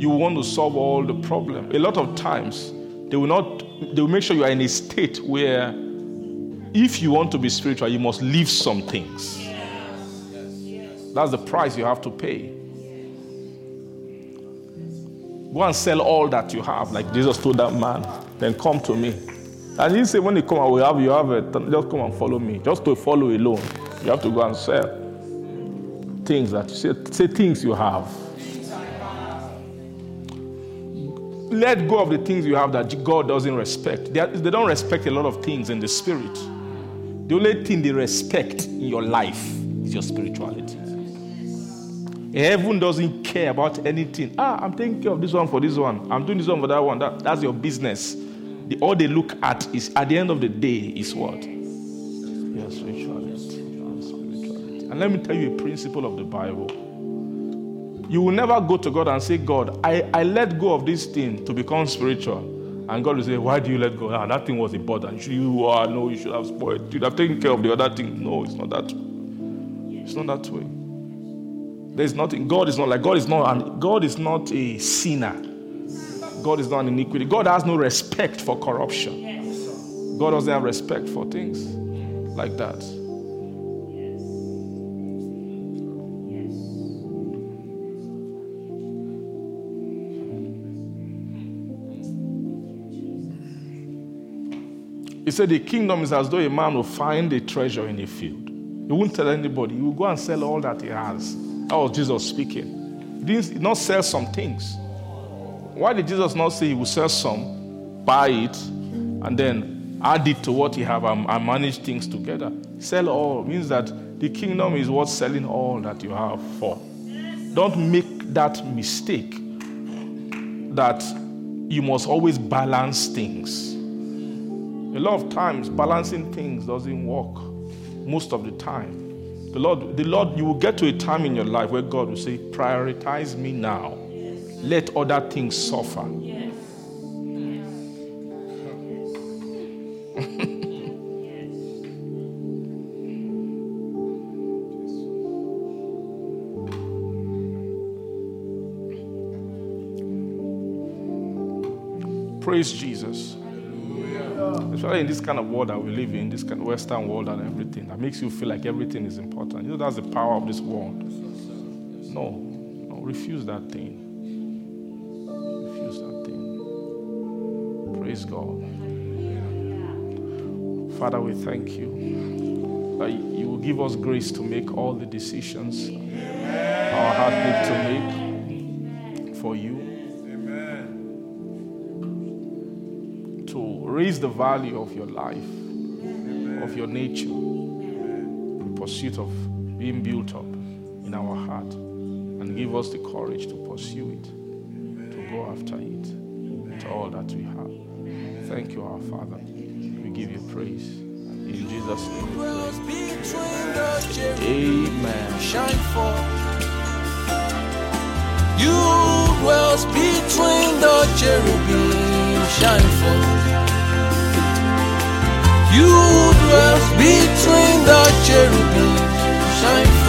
Speaker 2: You want to solve all the problem. A lot of times, they will not. They will make sure you are in a state where, if you want to be spiritual, you must leave some things. That's the price you have to pay. Go and sell all that you have, like Jesus told that man. Then come to me. And he said, when you come, I will have you have it. Just come and follow me. Just to follow alone. You have to go and sell things that you say, say things you have. Let go of the things you have that God doesn't respect. They, are, they don't respect a lot of things in the spirit. The only thing they respect in your life is your spirituality. Heaven doesn't care about anything. Ah, I'm taking care of this one for this one. I'm doing this one for that one. That, that's your business. The, all they look at is at the end of the day is what? Your spirituality. And let me tell you a principle of the Bible. You will never go to God and say, God, I, I let go of this thing to become spiritual. And God will say, Why do you let go? Ah, that thing was important. You are, no, you should have spoiled. You should have taken care of the other thing. No, it's not that. It's not that way. There's nothing. God is not like God is not God is not a sinner. God is not an iniquity. God has no respect for corruption. God doesn't have respect for things like that. He said, The kingdom is as though a man will find a treasure in a field. He won't tell anybody. He will go and sell all that he has. That was Jesus speaking. He did not sell some things. Why did Jesus not say he will sell some, buy it, and then add it to what he have and, and manage things together? Sell all means that the kingdom is worth selling all that you have for. Don't make that mistake that you must always balance things. A lot of times, balancing things doesn't work most of the time. The Lord, the Lord, you will get to a time in your life where God will say, Prioritize me now. Let other things suffer. Yes. Praise Jesus especially in this kind of world that we live in, this kind of Western world and everything, that makes you feel like everything is important. You know, that's the power of this world. No, no, refuse that thing. Refuse that thing. Praise God. Father, we thank you that you will give us grace to make all the decisions our heart need to make for you. Raise the value of your life, of your nature, in pursuit of being built up in our heart, and give us the courage to pursue it, to go after it, to all that we have. Thank you, our Father. We give you praise. In Jesus' name. we pray.
Speaker 1: between the cherubim.
Speaker 2: Amen.
Speaker 1: shine forth. You dwells between the cherubim, shine forth. You dwell between the cherubim. Shine